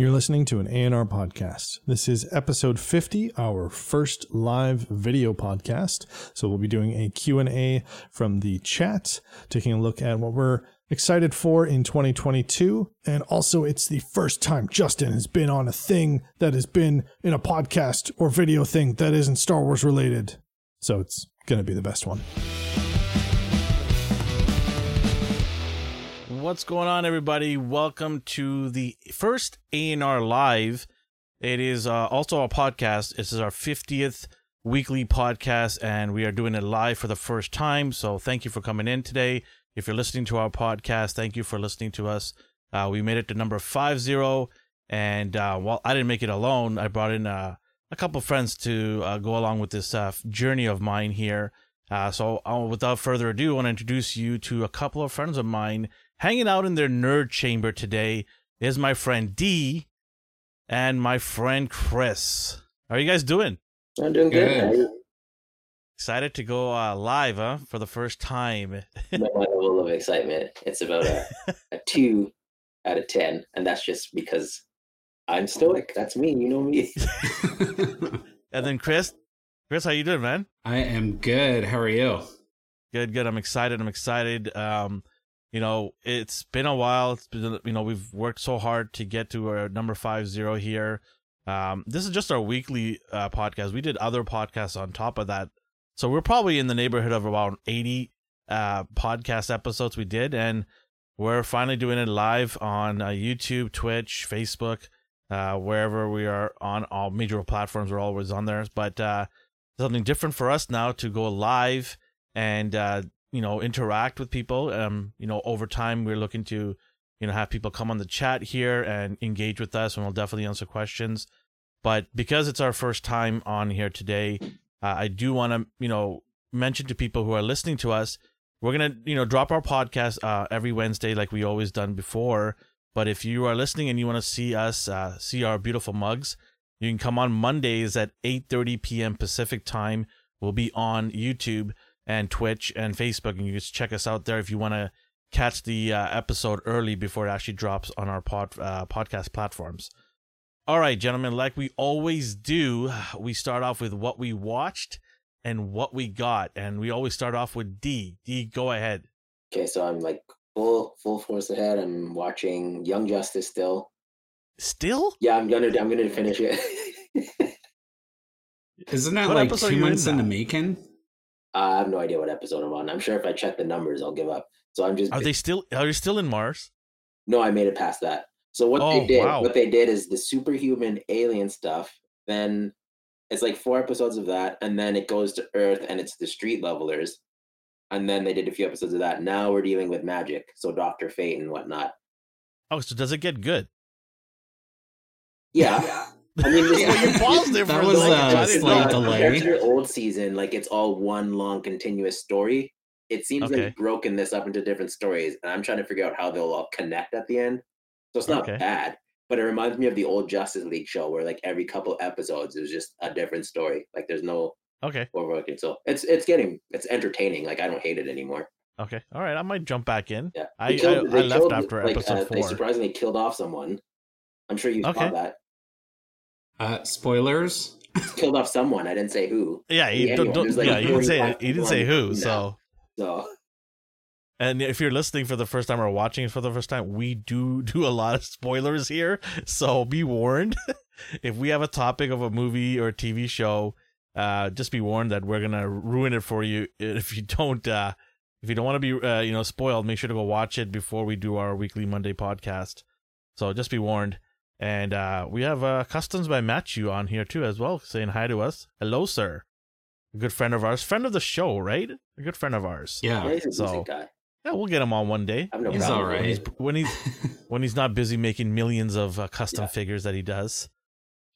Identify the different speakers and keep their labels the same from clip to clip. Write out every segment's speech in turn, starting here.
Speaker 1: You're listening to an A&R podcast. This is episode 50, our first live video podcast. So we'll be doing a Q&A from the chat, taking a look at what we're excited for in 2022. And also it's the first time Justin has been on a thing that has been in a podcast or video thing that isn't Star Wars related. So it's going to be the best one.
Speaker 2: What's going on, everybody? Welcome to the first A&R Live. It is uh, also a podcast. This is our 50th weekly podcast, and we are doing it live for the first time. So thank you for coming in today. If you're listening to our podcast, thank you for listening to us. Uh, we made it to number 50, and uh, while I didn't make it alone, I brought in uh, a couple friends to uh, go along with this uh, journey of mine here. So, without further ado, I want to introduce you to a couple of friends of mine hanging out in their nerd chamber today is my friend D and my friend Chris. How are you guys doing?
Speaker 3: I'm doing good. good.
Speaker 2: Excited to go uh, live, huh? For the first time.
Speaker 3: no level of excitement. It's about a, a two out of ten, and that's just because I'm stoic. That's me. You know me.
Speaker 2: and then Chris, Chris, how you doing, man?
Speaker 4: I am good. How are you?
Speaker 2: Good, good. I'm excited. I'm excited. Um, you know, it's been a while. It's been, you know, we've worked so hard to get to our number five zero here. Um, this is just our weekly uh, podcast. We did other podcasts on top of that, so we're probably in the neighborhood of about eighty uh, podcast episodes we did, and we're finally doing it live on uh, YouTube, Twitch, Facebook, uh, wherever we are on all major platforms. We're always on there, but uh, something different for us now to go live and uh, you know interact with people. Um you know over time we're looking to you know have people come on the chat here and engage with us and we'll definitely answer questions. But because it's our first time on here today uh, i do want to you know mention to people who are listening to us we're gonna you know drop our podcast uh, every wednesday like we always done before. But if you are listening and you want to see us uh, see our beautiful mugs you can come on mondays at 8.30 p.m pacific time. We'll be on youtube and Twitch and Facebook, and you just check us out there if you want to catch the uh, episode early before it actually drops on our pod uh, podcast platforms. All right, gentlemen, like we always do, we start off with what we watched and what we got, and we always start off with D. D, go ahead.
Speaker 3: Okay, so I'm like full full force ahead. I'm watching Young Justice still.
Speaker 2: Still?
Speaker 3: Yeah, I'm gonna I'm gonna finish it.
Speaker 4: Isn't that what like two months in, in the making?
Speaker 3: I have no idea what episode I'm on. I'm sure if I check the numbers, I'll give up. So I'm just.
Speaker 2: Are they still? Are you still in Mars?
Speaker 3: No, I made it past that. So what oh, they did, wow. what they did is the superhuman alien stuff. Then it's like four episodes of that, and then it goes to Earth, and it's the street levelers, and then they did a few episodes of that. Now we're dealing with magic, so Doctor Fate and whatnot.
Speaker 2: Oh, so does it get good?
Speaker 3: Yeah. I mean, this,
Speaker 2: well, you paused there
Speaker 4: that was like, a slight
Speaker 3: delay. Your old season, like it's all one long continuous story. It seems okay. like broken this up into different stories, and I'm trying to figure out how they'll all connect at the end. So it's not okay. bad, but it reminds me of the old Justice League show where like every couple episodes it was just a different story. Like there's no
Speaker 2: okay
Speaker 3: overworking. So it's it's getting it's entertaining. Like I don't hate it anymore.
Speaker 2: Okay, all right, I might jump back in.
Speaker 3: Yeah,
Speaker 2: I,
Speaker 3: killed,
Speaker 2: I, I left
Speaker 3: killed,
Speaker 2: after
Speaker 3: like,
Speaker 2: episode
Speaker 3: uh,
Speaker 2: four.
Speaker 3: They surprisingly killed off someone. I'm sure you okay. saw that.
Speaker 4: Uh, spoilers.
Speaker 3: Killed off someone. I didn't say who.
Speaker 2: Yeah, he, don't, don't, like yeah, he didn't say he didn't say who. So.
Speaker 3: So.
Speaker 2: And if you're listening for the first time or watching for the first time, we do do a lot of spoilers here. So be warned. if we have a topic of a movie or a TV show, uh, just be warned that we're gonna ruin it for you. If you don't, uh, if you don't want to be, uh, you know, spoiled, make sure to go watch it before we do our weekly Monday podcast. So just be warned. And uh, we have uh, Customs by Matthew on here too, as well, saying hi to us. Hello, sir. A good friend of ours, friend of the show, right? A good friend of ours.
Speaker 4: Yeah.
Speaker 3: yeah so
Speaker 2: yeah, we'll get him on one day.
Speaker 3: No
Speaker 4: he's all right.
Speaker 2: When he's, when he's when he's not busy making millions of uh, custom yeah. figures that he does.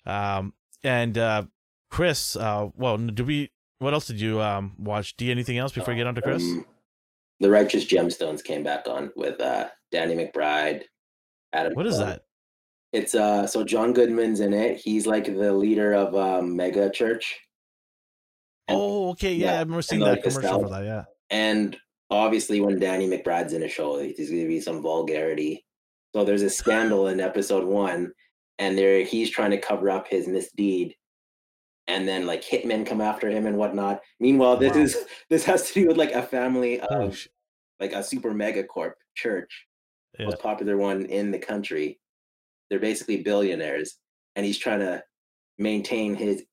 Speaker 2: Um, and uh, Chris, uh, well, do we? What else did you um watch? Do you anything else before we get on to Chris? Um,
Speaker 3: the Righteous Gemstones came back on with uh Danny McBride.
Speaker 2: Adam. What is that?
Speaker 3: It's uh so John Goodman's in it. He's like the leader of um Mega Church.
Speaker 2: And, oh, okay, yeah, yeah, I remember seeing that like commercial for that, yeah.
Speaker 3: And obviously when Danny McBride's in a show, there's gonna be some vulgarity. So there's a scandal in episode one and there he's trying to cover up his misdeed and then like hitmen come after him and whatnot meanwhile this wow. is this has to do with like a family of like a super mega corp church yeah. most popular one in the country they're basically billionaires and he's trying to maintain his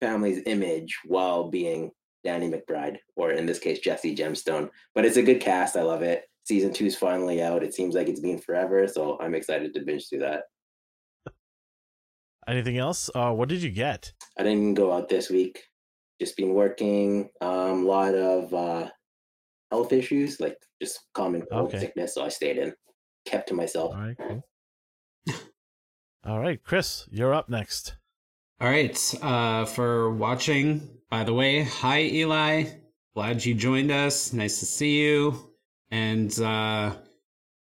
Speaker 3: family's image while being danny mcbride or in this case jesse gemstone but it's a good cast i love it season two is finally out it seems like it's been forever so i'm excited to binge through that
Speaker 2: Anything else? Uh, what did you get?
Speaker 3: I didn't go out this week. Just been working. A um, lot of uh, health issues, like just common cold okay. sickness. So I stayed in, kept to myself.
Speaker 2: All right, cool. All right, Chris, you're up next.
Speaker 4: All right, uh, for watching. By the way, hi Eli. Glad you joined us. Nice to see you. And uh,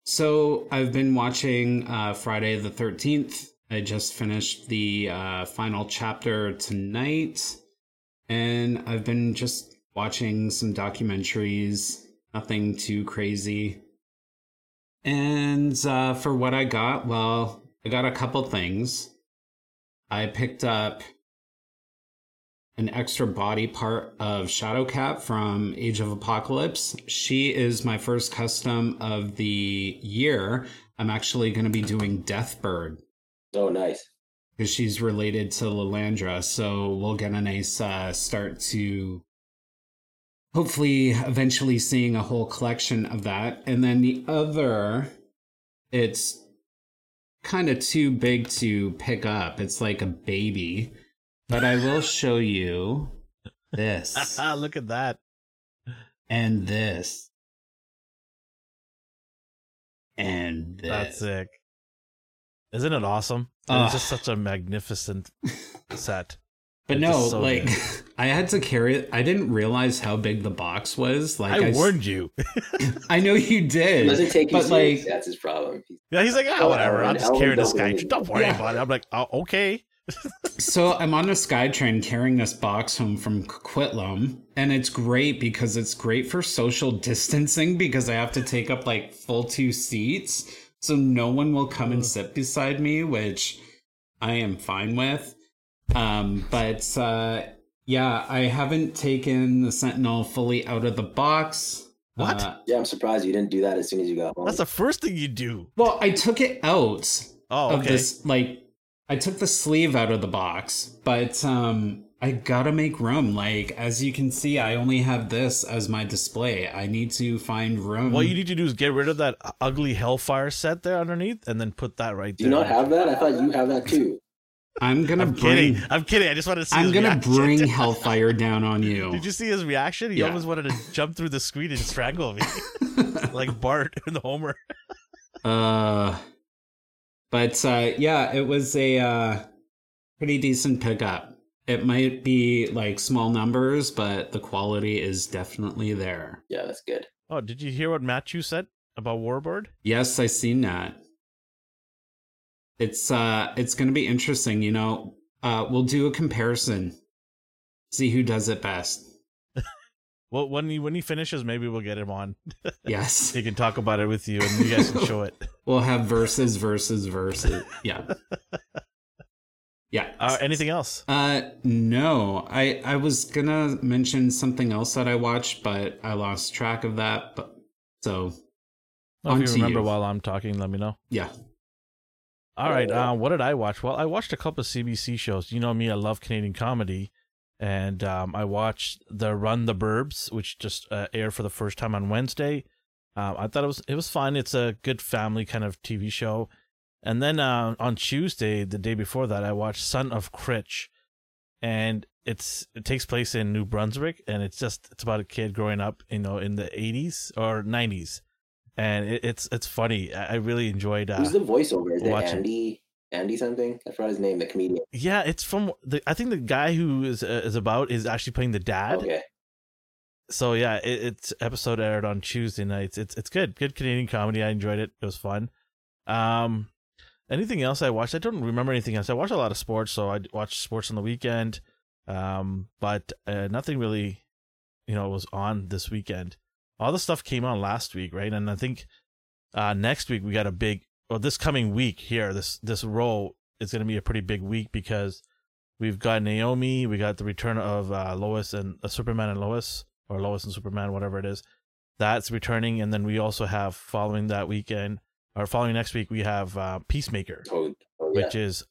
Speaker 4: so I've been watching uh, Friday the Thirteenth I just finished the uh, final chapter tonight, and I've been just watching some documentaries, nothing too crazy. And uh, for what I got, well, I got a couple things. I picked up an extra body part of Shadowcat from Age of Apocalypse. She is my first custom of the year. I'm actually going to be doing Deathbird
Speaker 3: Oh, nice.
Speaker 4: Because she's related to Lilandra, so we'll get a nice uh, start to hopefully eventually seeing a whole collection of that. And then the other, it's kind of too big to pick up. It's like a baby. But I will show you this.
Speaker 2: Look at that.
Speaker 4: And this. And this.
Speaker 2: That's sick. Isn't it awesome? It's just such a magnificent set.
Speaker 4: But it's no, so like I had to carry it. I didn't realize how big the box was. Like
Speaker 2: I, I warned you.
Speaker 4: I know you did.
Speaker 3: doesn't take you but serious. Like, That's his problem.
Speaker 2: Yeah, he's like, oh, whatever. I'll just carry this guy. Don't worry yeah. about it. I'm like, oh, okay.
Speaker 4: so I'm on a SkyTrain carrying this box home from Coquitlam, and it's great because it's great for social distancing because I have to take up like full two seats so no one will come and sit beside me, which I am fine with. Um, but uh, yeah, I haven't taken the Sentinel fully out of the box.
Speaker 2: What?
Speaker 3: Uh, yeah, I'm surprised you didn't do that as soon as you got home.
Speaker 2: That's the first thing you do.
Speaker 4: Well, I took it out.
Speaker 2: Oh, okay.
Speaker 4: Of this, like, I took the sleeve out of the box, but um, I gotta make room. Like, as you can see, I only have this as my display. I need to find room.
Speaker 2: What you need to do is get rid of that ugly Hellfire set there underneath and then put that right
Speaker 3: do
Speaker 2: there.
Speaker 3: Do you not have that? I thought you have that too.
Speaker 4: I'm gonna
Speaker 2: I'm
Speaker 4: bring.
Speaker 2: Kidding. I'm kidding. I just wanted to see.
Speaker 4: I'm gonna
Speaker 2: reaction.
Speaker 4: bring Hellfire down on you.
Speaker 2: Did you see his reaction? He yeah. almost wanted to jump through the screen and strangle me, like Bart in the Homer.
Speaker 4: uh, but uh, yeah, it was a uh, pretty decent pickup it might be like small numbers, but the quality is definitely there.
Speaker 3: Yeah, that's good.
Speaker 2: Oh, did you hear what Matthew said about Warbird?
Speaker 4: Yes, I seen that. It's uh it's gonna be interesting, you know. Uh we'll do a comparison. See who does it best.
Speaker 2: well when he when he finishes, maybe we'll get him on.
Speaker 4: yes.
Speaker 2: he can talk about it with you and you guys can show it.
Speaker 4: we'll have verses, verses, verses. Yeah. Yeah.
Speaker 2: Uh, anything else?
Speaker 4: Uh, no. I I was gonna mention something else that I watched, but I lost track of that. But so,
Speaker 2: well, if you remember you. while I'm talking, let me know.
Speaker 4: Yeah.
Speaker 2: All right. Uh, what did I watch? Well, I watched a couple of CBC shows. You know me, I love Canadian comedy, and um, I watched the Run the Burbs, which just uh, aired for the first time on Wednesday. Um, I thought it was it was fun. It's a good family kind of TV show. And then uh, on Tuesday, the day before that, I watched Son of Critch, and it's it takes place in New Brunswick, and it's just it's about a kid growing up, you know, in the '80s or '90s, and it, it's it's funny. I, really enjoyed. Uh,
Speaker 3: Who's the voiceover? Is it Andy? Andy something? I forgot his name. The comedian.
Speaker 2: Yeah, it's from the. I think the guy who is uh, is about is actually playing the dad.
Speaker 3: Okay.
Speaker 2: So yeah, it, it's episode aired on Tuesday nights. It's it's good, good Canadian comedy. I enjoyed it. It was fun. Um, anything else I watched? I don't remember anything else. I watched a lot of sports, so I watched sports on the weekend, um, but uh, nothing really, you know, was on this weekend. All the stuff came on last week, right? And I think uh, next week we got a big, or this coming week here, this this row is going to be a pretty big week because we've got Naomi, we got the return of uh, Lois and uh, Superman and Lois, or Lois and Superman, whatever it is. That's returning, and then we also have following that weekend or following next week we have uh, Peacemaker,
Speaker 3: oh, oh, yeah.
Speaker 2: which is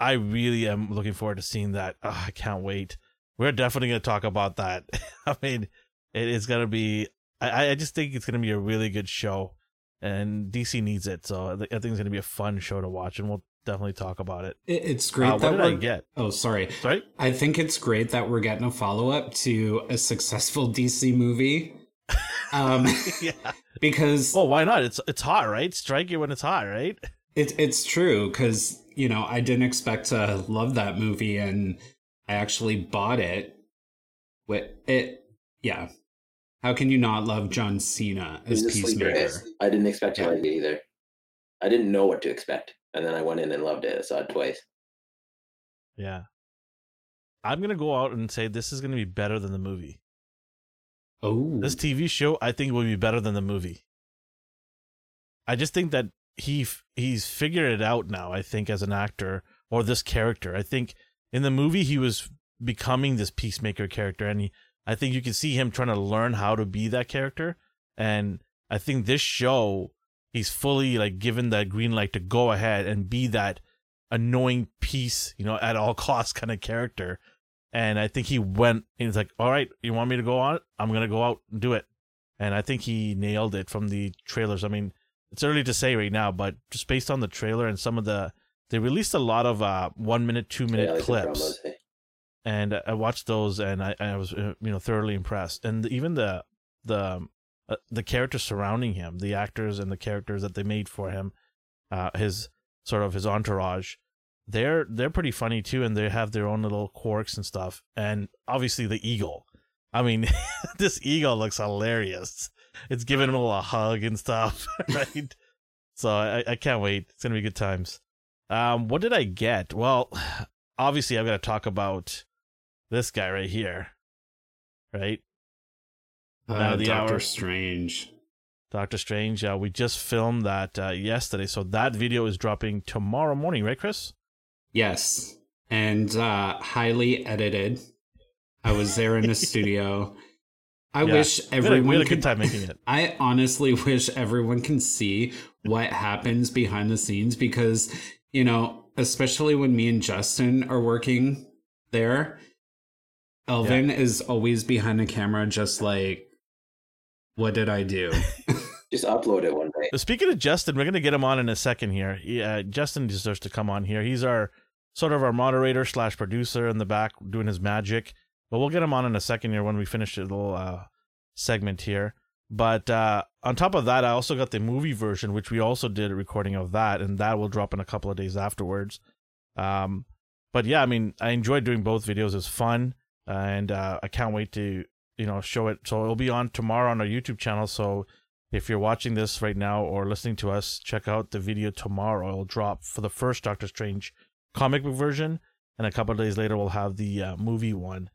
Speaker 2: I really am looking forward to seeing that. Oh, I can't wait. We're definitely going to talk about that. I mean, it is going to be. I, I just think it's going to be a really good show, and DC needs it. So I think it's going to be a fun show to watch, and we'll definitely talk about it.
Speaker 4: It's great
Speaker 2: uh,
Speaker 4: that
Speaker 2: what did I get?
Speaker 4: Oh, sorry.
Speaker 2: Sorry.
Speaker 4: I think it's great that we're getting a follow up to a successful DC movie. Um,
Speaker 2: yeah.
Speaker 4: Because
Speaker 2: well, why not? It's it's hot, right? Strike it when it's hot, right?
Speaker 4: It, it's true because you know I didn't expect to love that movie, and I actually bought it. With it, yeah. How can you not love John Cena as Peacemaker?
Speaker 3: I didn't expect to like it either. I didn't know what to expect, and then I went in and loved it. I saw it twice.
Speaker 2: Yeah, I'm gonna go out and say this is gonna be better than the movie.
Speaker 4: Oh,
Speaker 2: this TV show I think will be better than the movie. I just think that he he's figured it out now. I think as an actor or this character, I think in the movie he was becoming this peacemaker character, and he, I think you can see him trying to learn how to be that character. And I think this show, he's fully like given that green light to go ahead and be that annoying piece, you know, at all costs kind of character. And I think he went and he's like, all right, you want me to go on? I'm going to go out and do it. And I think he nailed it from the trailers. I mean, it's early to say right now, but just based on the trailer and some of the, they released a lot of uh, one minute, two minute yeah, like clips. And I watched those and I, I was, uh, you know, thoroughly impressed. And even the, the, uh, the characters surrounding him, the actors and the characters that they made for him, uh, his sort of his entourage, they're they're pretty funny too, and they have their own little quirks and stuff. And obviously the eagle. I mean, this eagle looks hilarious. It's giving him a hug and stuff, right? so I, I can't wait. It's gonna be good times. Um, what did I get? Well, obviously I've got to talk about this guy right here, right?
Speaker 4: Uh, now the Doctor hour. Strange.
Speaker 2: Doctor Strange. Uh, we just filmed that uh, yesterday, so that video is dropping tomorrow morning, right, Chris?
Speaker 4: Yes, and uh, highly edited. I was there in the studio. I yeah. wish everyone
Speaker 2: we had a, we had a good time making it.
Speaker 4: I honestly wish everyone can see what happens behind the scenes because you know, especially when me and Justin are working there, Elvin yeah. is always behind the camera, just like, what did I do?
Speaker 3: just upload it one day.
Speaker 2: Speaking of Justin, we're gonna get him on in a second here. Yeah, uh, Justin deserves to come on here. He's our sort of our moderator slash producer in the back doing his magic. But we'll get him on in a second here when we finish a little uh, segment here. But uh, on top of that, I also got the movie version, which we also did a recording of that, and that will drop in a couple of days afterwards. Um, but yeah, I mean, I enjoyed doing both videos. It's fun, and uh, I can't wait to you know show it. So it'll be on tomorrow on our YouTube channel. So if you're watching this right now or listening to us, check out the video tomorrow. It'll drop for the first Doctor Strange comic book version, and a couple of days later we'll have the uh, movie one.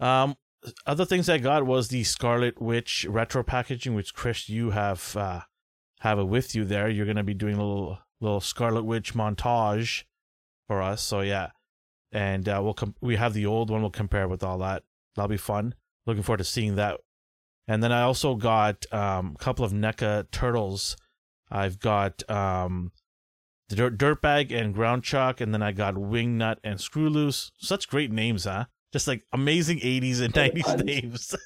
Speaker 2: Um, other things I got was the Scarlet Witch retro packaging, which Chris, you have uh, have it with you there. You're gonna be doing a little little Scarlet Witch montage for us. So yeah, and uh, we'll com- we have the old one. We'll compare with all that. That'll be fun. Looking forward to seeing that and then I also got um, a couple of NECA turtles. I've got um, the dirt, Dirtbag and Ground Chuck, and then I got Wingnut and Screw Loose. Such great names, huh? Just like amazing 80s and 90s names.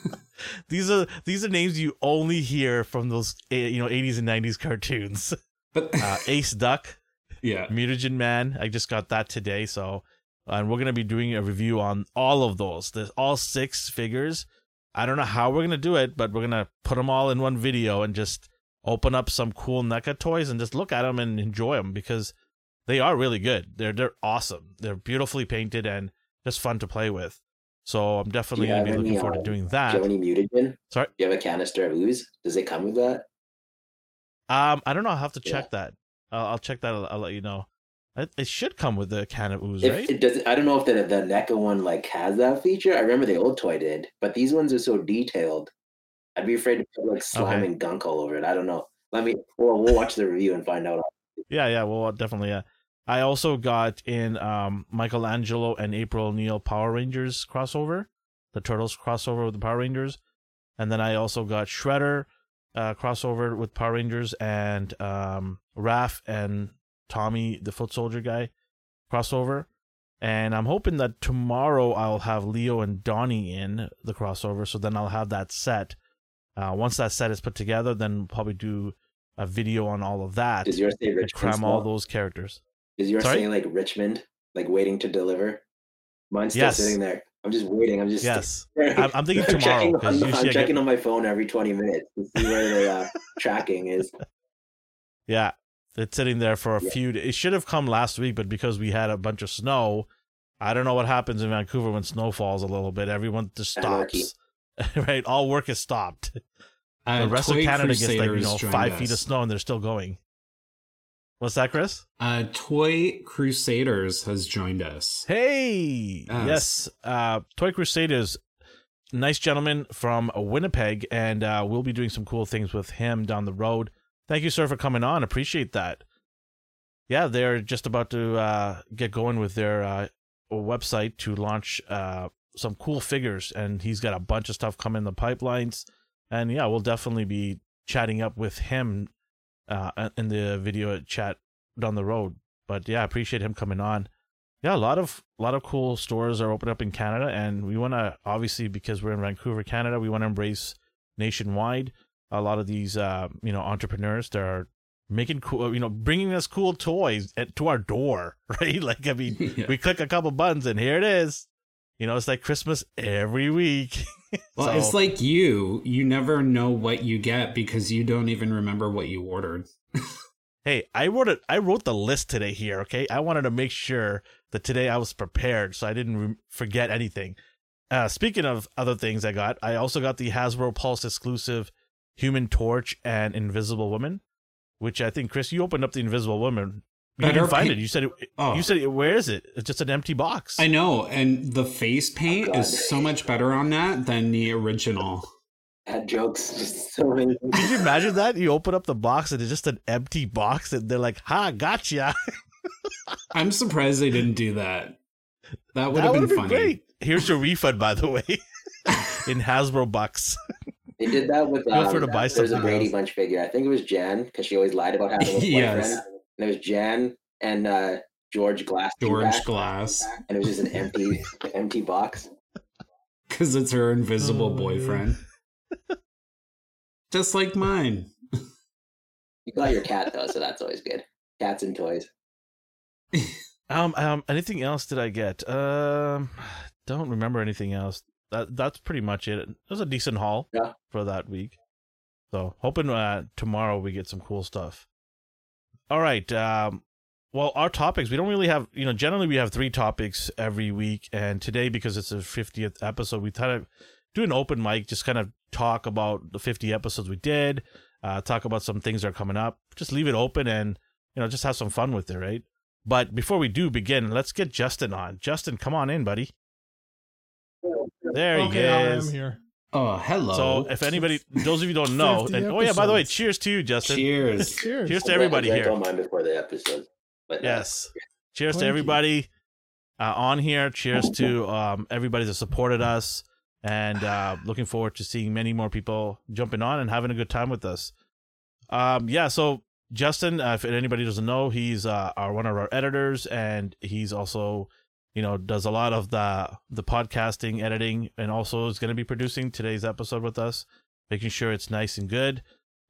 Speaker 2: these are these are names you only hear from those eh, you know 80s and 90s cartoons. But uh, Ace Duck,
Speaker 4: yeah,
Speaker 2: Mutagen Man. I just got that today, so and we're gonna be doing a review on all of those. There's all six figures I don't know how we're gonna do it, but we're gonna put them all in one video and just open up some cool NECA toys and just look at them and enjoy them because they are really good. They're they're awesome. They're beautifully painted and just fun to play with. So I'm definitely gonna be any, looking forward to doing that.
Speaker 3: Do you have any mutagen?
Speaker 2: Sorry,
Speaker 3: do you have a canister of ooze? Does it come with that?
Speaker 2: Um, I don't know. I'll have to check yeah. that. I'll, I'll check that. I'll, I'll, let you know. It, should come with the can of ooze,
Speaker 3: if
Speaker 2: right?
Speaker 3: It does. I don't know if the the NECA one like has that feature. I remember the old toy did, but these ones are so detailed. I'd be afraid to put like slime okay. and gunk all over it. I don't know. Let me. Well, we'll watch the review and find out.
Speaker 2: Yeah, yeah. Well, definitely. Yeah. I also got in um, Michelangelo and April O'Neil Power Rangers crossover, the Turtles crossover with the Power Rangers, and then I also got Shredder uh, crossover with Power Rangers and um, Raph and Tommy, the Foot Soldier guy, crossover. And I'm hoping that tomorrow I'll have Leo and Donnie in the crossover, so then I'll have that set. Uh, once that set is put together, then we'll probably do a video on all of that.
Speaker 3: Is yours say Richmond?
Speaker 2: Cram all those characters.
Speaker 3: Is yours Sorry? saying like Richmond, like waiting to deliver? Mine's still yes. sitting there. I'm just waiting. I'm just
Speaker 2: yes. I'm, I'm thinking tomorrow.
Speaker 3: I'm, I'm checking get... on my phone every 20 minutes to see where the uh, tracking is.
Speaker 2: Yeah, it's sitting there for a yeah. few. It should have come last week, but because we had a bunch of snow, I don't know what happens in Vancouver when snow falls a little bit. Everyone just stops. right, all work is stopped. Uh, the rest of Canada Crusaders gets like you know five us. feet of snow and they're still going. What's that, Chris?
Speaker 4: Uh, Toy Crusaders has joined us.
Speaker 2: Hey, yes, yes. Uh, Toy Crusaders, nice gentleman from Winnipeg, and uh, we'll be doing some cool things with him down the road. Thank you, sir, for coming on. Appreciate that. Yeah, they're just about to uh, get going with their uh, website to launch uh, some cool figures, and he's got a bunch of stuff coming in the pipelines. And yeah, we'll definitely be chatting up with him uh, in the video chat down the road. But yeah, I appreciate him coming on. Yeah, a lot of a lot of cool stores are opening up in Canada, and we want to obviously because we're in Vancouver, Canada, we want to embrace nationwide. A lot of these, uh, you know, entrepreneurs that are making cool, you know, bringing us cool toys at, to our door, right? Like, I mean, yeah. we click a couple buttons and here it is. You know, it's like Christmas every week.
Speaker 4: well, so, it's like you. You never know what you get because you don't even remember what you ordered.
Speaker 2: hey, I wrote it. I wrote the list today here. Okay, I wanted to make sure that today I was prepared, so I didn't re- forget anything. Uh, speaking of other things I got, I also got the Hasbro Pulse exclusive Human Torch and Invisible Woman, which I think Chris, you opened up the Invisible Woman you didn't find paint. it. You said it. Oh. You said it, where is it? It's just an empty box.
Speaker 4: I know, and the face paint oh, is so much better on that than the original.
Speaker 3: Had jokes, just so many.
Speaker 2: Did you imagine that? You open up the box and it's just an empty box, and they're like, "Ha, gotcha."
Speaker 4: I'm surprised they didn't do that. That would have been, been funny. Great.
Speaker 2: Here's your refund, by the way, in Hasbro bucks.
Speaker 3: They did that with um, for to buy there's a Brady else. Bunch figure. I think it was Jen because she always lied about having a boyfriend. yes. And it was Jan and uh, George Glass.
Speaker 4: George Glass.
Speaker 3: And it was just an empty, empty box.
Speaker 4: Because it's her invisible oh, boyfriend. just like mine.
Speaker 3: You got your cat though, so that's always good. Cats and toys.
Speaker 2: um, um, anything else did I get? Um, don't remember anything else. That that's pretty much it. It was a decent haul yeah. for that week. So hoping uh, tomorrow we get some cool stuff. All right. Um, well, our topics, we don't really have, you know, generally we have three topics every week. And today, because it's a 50th episode, we thought of do an open mic, just kind of talk about the 50 episodes we did, uh, talk about some things that are coming up, just leave it open and, you know, just have some fun with it, right? But before we do begin, let's get Justin on. Justin, come on in, buddy. There okay, he is.
Speaker 1: I am here.
Speaker 4: Oh, hello.
Speaker 2: So, if anybody, those of you don't know, and oh yeah, by the way, cheers to you, Justin.
Speaker 4: Cheers.
Speaker 2: cheers. Cheers to everybody here.
Speaker 3: Don't mind before the episode.
Speaker 2: But yes. Uh, cheers to everybody uh, on here. Cheers to um, everybody that supported us, and uh, looking forward to seeing many more people jumping on and having a good time with us. Um, yeah. So Justin, uh, if anybody doesn't know, he's uh, our one of our editors, and he's also you know does a lot of the the podcasting editing and also is going to be producing today's episode with us making sure it's nice and good.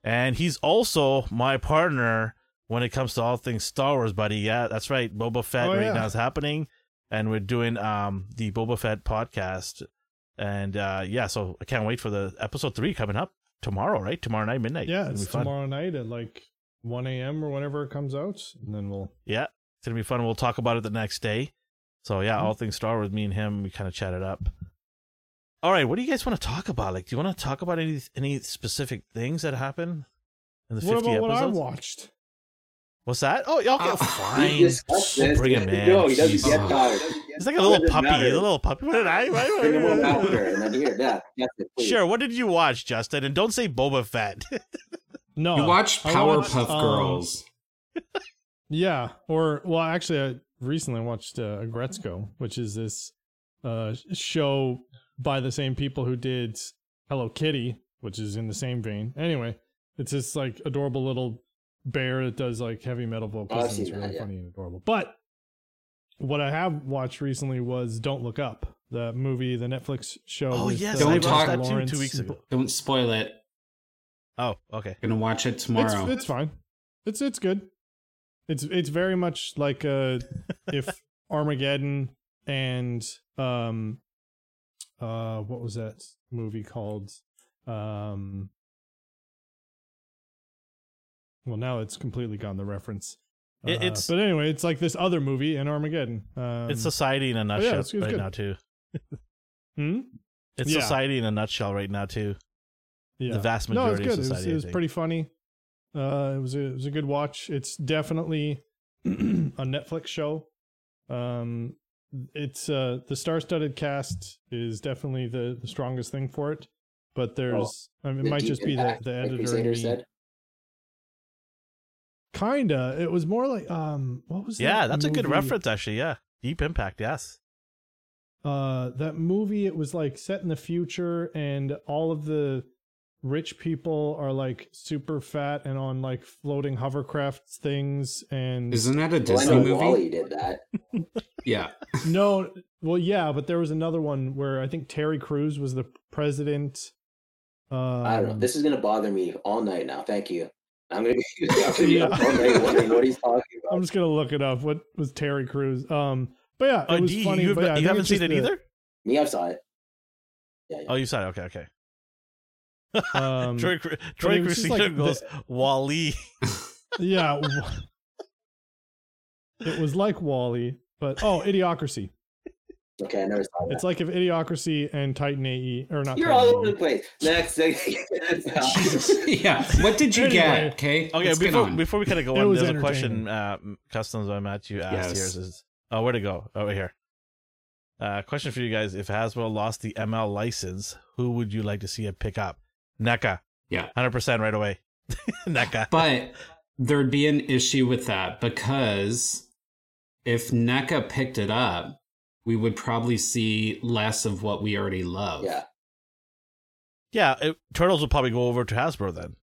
Speaker 2: And he's also my partner when it comes to all things star wars buddy. Yeah that's right. Boba fett oh, right yeah. now is happening and we're doing um the boba fett podcast. And uh yeah so i can't wait for the episode three coming up tomorrow right? Tomorrow night midnight.
Speaker 1: Yeah it's, it's tomorrow night at like 1 a.m or whenever it comes out and then we'll
Speaker 2: yeah it's gonna be fun. We'll talk about it the next day so yeah, mm-hmm. all things Star Wars. Me and him, we kind of chatted up. All right, what do you guys want to talk about? Like, do you want to talk about any any specific things that happen in the what fifty
Speaker 1: about
Speaker 2: episodes?
Speaker 1: What I watched.
Speaker 2: What's that? Oh, okay, uh, fine. We'll bring him in. No, he doesn't Jeez. get tired. He's like a little puppy. A little puppy. What did I? Sure. What did you watch, Justin? And don't say Boba Fett.
Speaker 1: no,
Speaker 4: you watched Powerpuff Girls. Um,
Speaker 1: Yeah, or well, actually, I recently watched uh, Aggretsuko, which is this uh, show by the same people who did Hello Kitty, which is in the same vein. Anyway, it's this like adorable little bear that does like heavy metal vocals. and it's really that, yeah. funny and adorable. But what I have watched recently was Don't Look Up, the movie, the Netflix show.
Speaker 2: Oh yes,
Speaker 4: don't talk
Speaker 2: that two, two weeks ago.
Speaker 4: Don't spoil it.
Speaker 2: Oh, okay.
Speaker 4: Gonna watch it tomorrow.
Speaker 1: It's, it's fine. It's it's good. It's it's very much like uh if Armageddon and um uh what was that movie called? Um well now it's completely gone the reference.
Speaker 2: It, uh, it's
Speaker 1: but anyway, it's like this other movie in Armageddon. Um,
Speaker 2: it's society in a nutshell yeah, it's, it's right good. now too.
Speaker 1: hmm?
Speaker 2: It's yeah. society in a nutshell right now too. Yeah. The vast majority
Speaker 1: no, it's
Speaker 2: good.
Speaker 1: of society. It was, it was pretty funny. Uh, it was a, it was a good watch. It's definitely a Netflix show. Um, it's uh the star-studded cast is definitely the, the strongest thing for it, but there's I mean, it might just be the the editor. Like said. Kinda. It was more like um what was
Speaker 2: Yeah,
Speaker 1: that
Speaker 2: that's
Speaker 1: movie?
Speaker 2: a good reference actually, yeah. Deep Impact, yes.
Speaker 1: Uh that movie it was like set in the future and all of the rich people are like super fat and on like floating hovercraft things and
Speaker 4: isn't that a Disney movie?
Speaker 3: WALL-E did that.
Speaker 4: yeah.
Speaker 1: no, well, yeah, but there was another one where I think Terry Crews was the president. Um,
Speaker 3: I don't know. Um, this is gonna bother me all night now. Thank you. I'm gonna be all night wondering what he's talking about.
Speaker 1: I'm just gonna look it up. What was Terry Crews? Um, but yeah, it oh, was you, funny.
Speaker 2: You,
Speaker 1: yeah,
Speaker 2: you haven't seen it the, either.
Speaker 3: Me, I saw it.
Speaker 2: Yeah, yeah. Oh, you saw it. Okay, okay. Um, Troy, Troy Christina like goes the, WALL-E.
Speaker 1: yeah, it was like WALL-E, but oh, Idiocracy.
Speaker 3: Okay, I never saw that.
Speaker 1: It's like if Idiocracy and Titan AE or not.
Speaker 3: You're
Speaker 1: Titan
Speaker 3: all over the place. Next,
Speaker 4: yeah. What did you anyway, get? Okay.
Speaker 2: Okay. Let's before before we kind of go on, there's a question. Uh, customs by Matthew asked yes. here is oh where to go over here. Uh, question for you guys: If Hasbro lost the ML license, who would you like to see it pick up? NECA.
Speaker 4: Yeah.
Speaker 2: 100% right away. NECA.
Speaker 4: But there'd be an issue with that because if NECA picked it up, we would probably see less of what we already love.
Speaker 3: Yeah.
Speaker 2: Yeah, it, Turtles would probably go over to Hasbro then.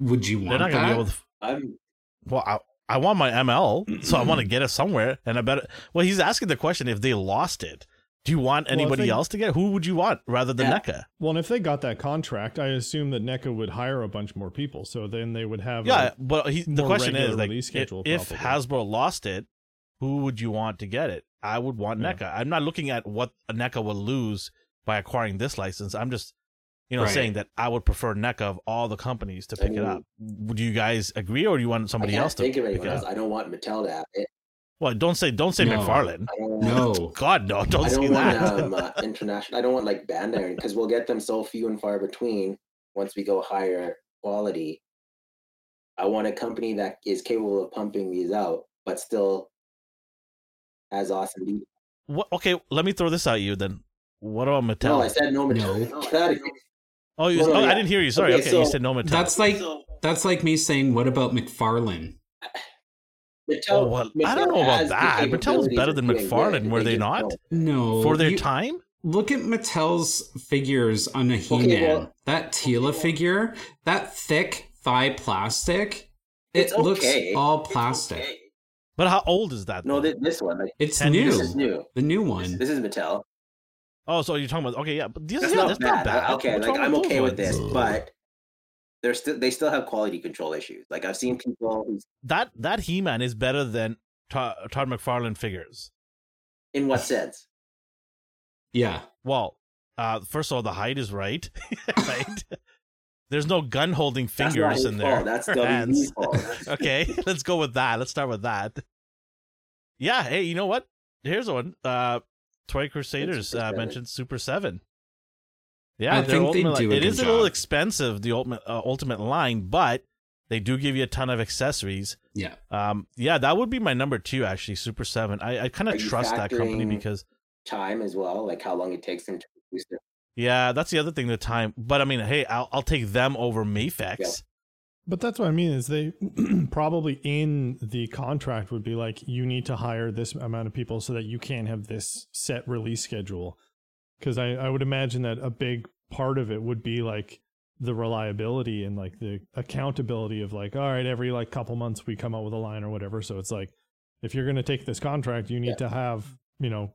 Speaker 4: Would you want They're not gonna? Be able to,
Speaker 3: I'm
Speaker 2: well, I, I want my ML, so I want to get it somewhere. And I bet. Well, he's asking the question if they lost it. Do you want anybody well, they, else to get? Who would you want rather than yeah. NECA?
Speaker 1: Well, and if they got that contract, I assume that NECA would hire a bunch more people. So then they would have
Speaker 2: yeah. But he, the question is like, if, if Hasbro lost it, who would you want to get it? I would want yeah. NECA. I'm not looking at what NECA will lose by acquiring this license. I'm just, you know, right. saying that I would prefer NECA of all the companies to pick I mean, it up. Would you guys agree, or do you want somebody else to
Speaker 3: think of
Speaker 2: anyone
Speaker 3: else. I don't want Mattel to have it.
Speaker 2: Well, don't say don't say
Speaker 4: no.
Speaker 2: McFarlane.
Speaker 4: No,
Speaker 2: God, no, don't,
Speaker 3: I
Speaker 2: don't
Speaker 3: say
Speaker 2: want,
Speaker 3: that. Um, uh, international. I don't want like Bandai because we'll get them so few and far between once we go higher quality. I want a company that is capable of pumping these out, but still has awesome.
Speaker 2: What? Okay, let me throw this at you then. What about Mattel?
Speaker 3: No, I said no Mattel. No.
Speaker 2: Oh, you, no, no, oh yeah. I didn't hear you. Sorry. Okay, okay so you said no Mattel.
Speaker 4: That's like that's like me saying, "What about McFarlane?"
Speaker 2: Mattel, oh, well, Mattel I don't know about that. Mattel's better than McFarlane, were they, they not?
Speaker 4: No.
Speaker 2: For their you, time?
Speaker 4: Look at Mattel's figures on a He-Man. Okay, well, that Teela figure, that thick thigh plastic, it okay. looks all plastic. Okay.
Speaker 2: But how old is that?
Speaker 3: No, this one. Like,
Speaker 4: it's new.
Speaker 3: This is new.
Speaker 4: The new one.
Speaker 3: This, this is Mattel.
Speaker 2: Oh, so you're talking about okay, yeah, but this,
Speaker 3: that's,
Speaker 2: yeah,
Speaker 3: not,
Speaker 2: that's
Speaker 3: bad.
Speaker 2: not bad.
Speaker 3: Okay, What's like I'm okay with this, but they're still they still have quality control issues. Like I've seen people
Speaker 2: that that He Man is better than Todd, Todd McFarlane figures.
Speaker 3: In what sense?
Speaker 4: Yeah.
Speaker 2: Well, uh, first of all, the height is right. right. There's no gun holding fingers in there.
Speaker 3: Fault. That's hands. fault.
Speaker 2: okay, let's go with that. Let's start with that. Yeah. Hey, you know what? Here's one. Uh, Toy Crusaders uh, mentioned Super Seven. Yeah,
Speaker 4: I think they do.
Speaker 2: It is
Speaker 4: a
Speaker 2: little expensive, the ultimate uh, ultimate line, but they do give you a ton of accessories.
Speaker 4: Yeah.
Speaker 2: Um. Yeah, that would be my number two actually. Super Seven. I I kind of trust that company because
Speaker 3: time as well, like how long it takes them to produce it.
Speaker 2: Yeah, that's the other thing. The time, but I mean, hey, I'll I'll take them over Mafex. Yeah.
Speaker 1: But that's what I mean is they probably in the contract would be like you need to hire this amount of people so that you can have this set release schedule. Because I, I would imagine that a big part of it would be like the reliability and like the accountability of like, all right, every like couple months we come out with a line or whatever. So it's like if you're gonna take this contract, you need yeah. to have, you know,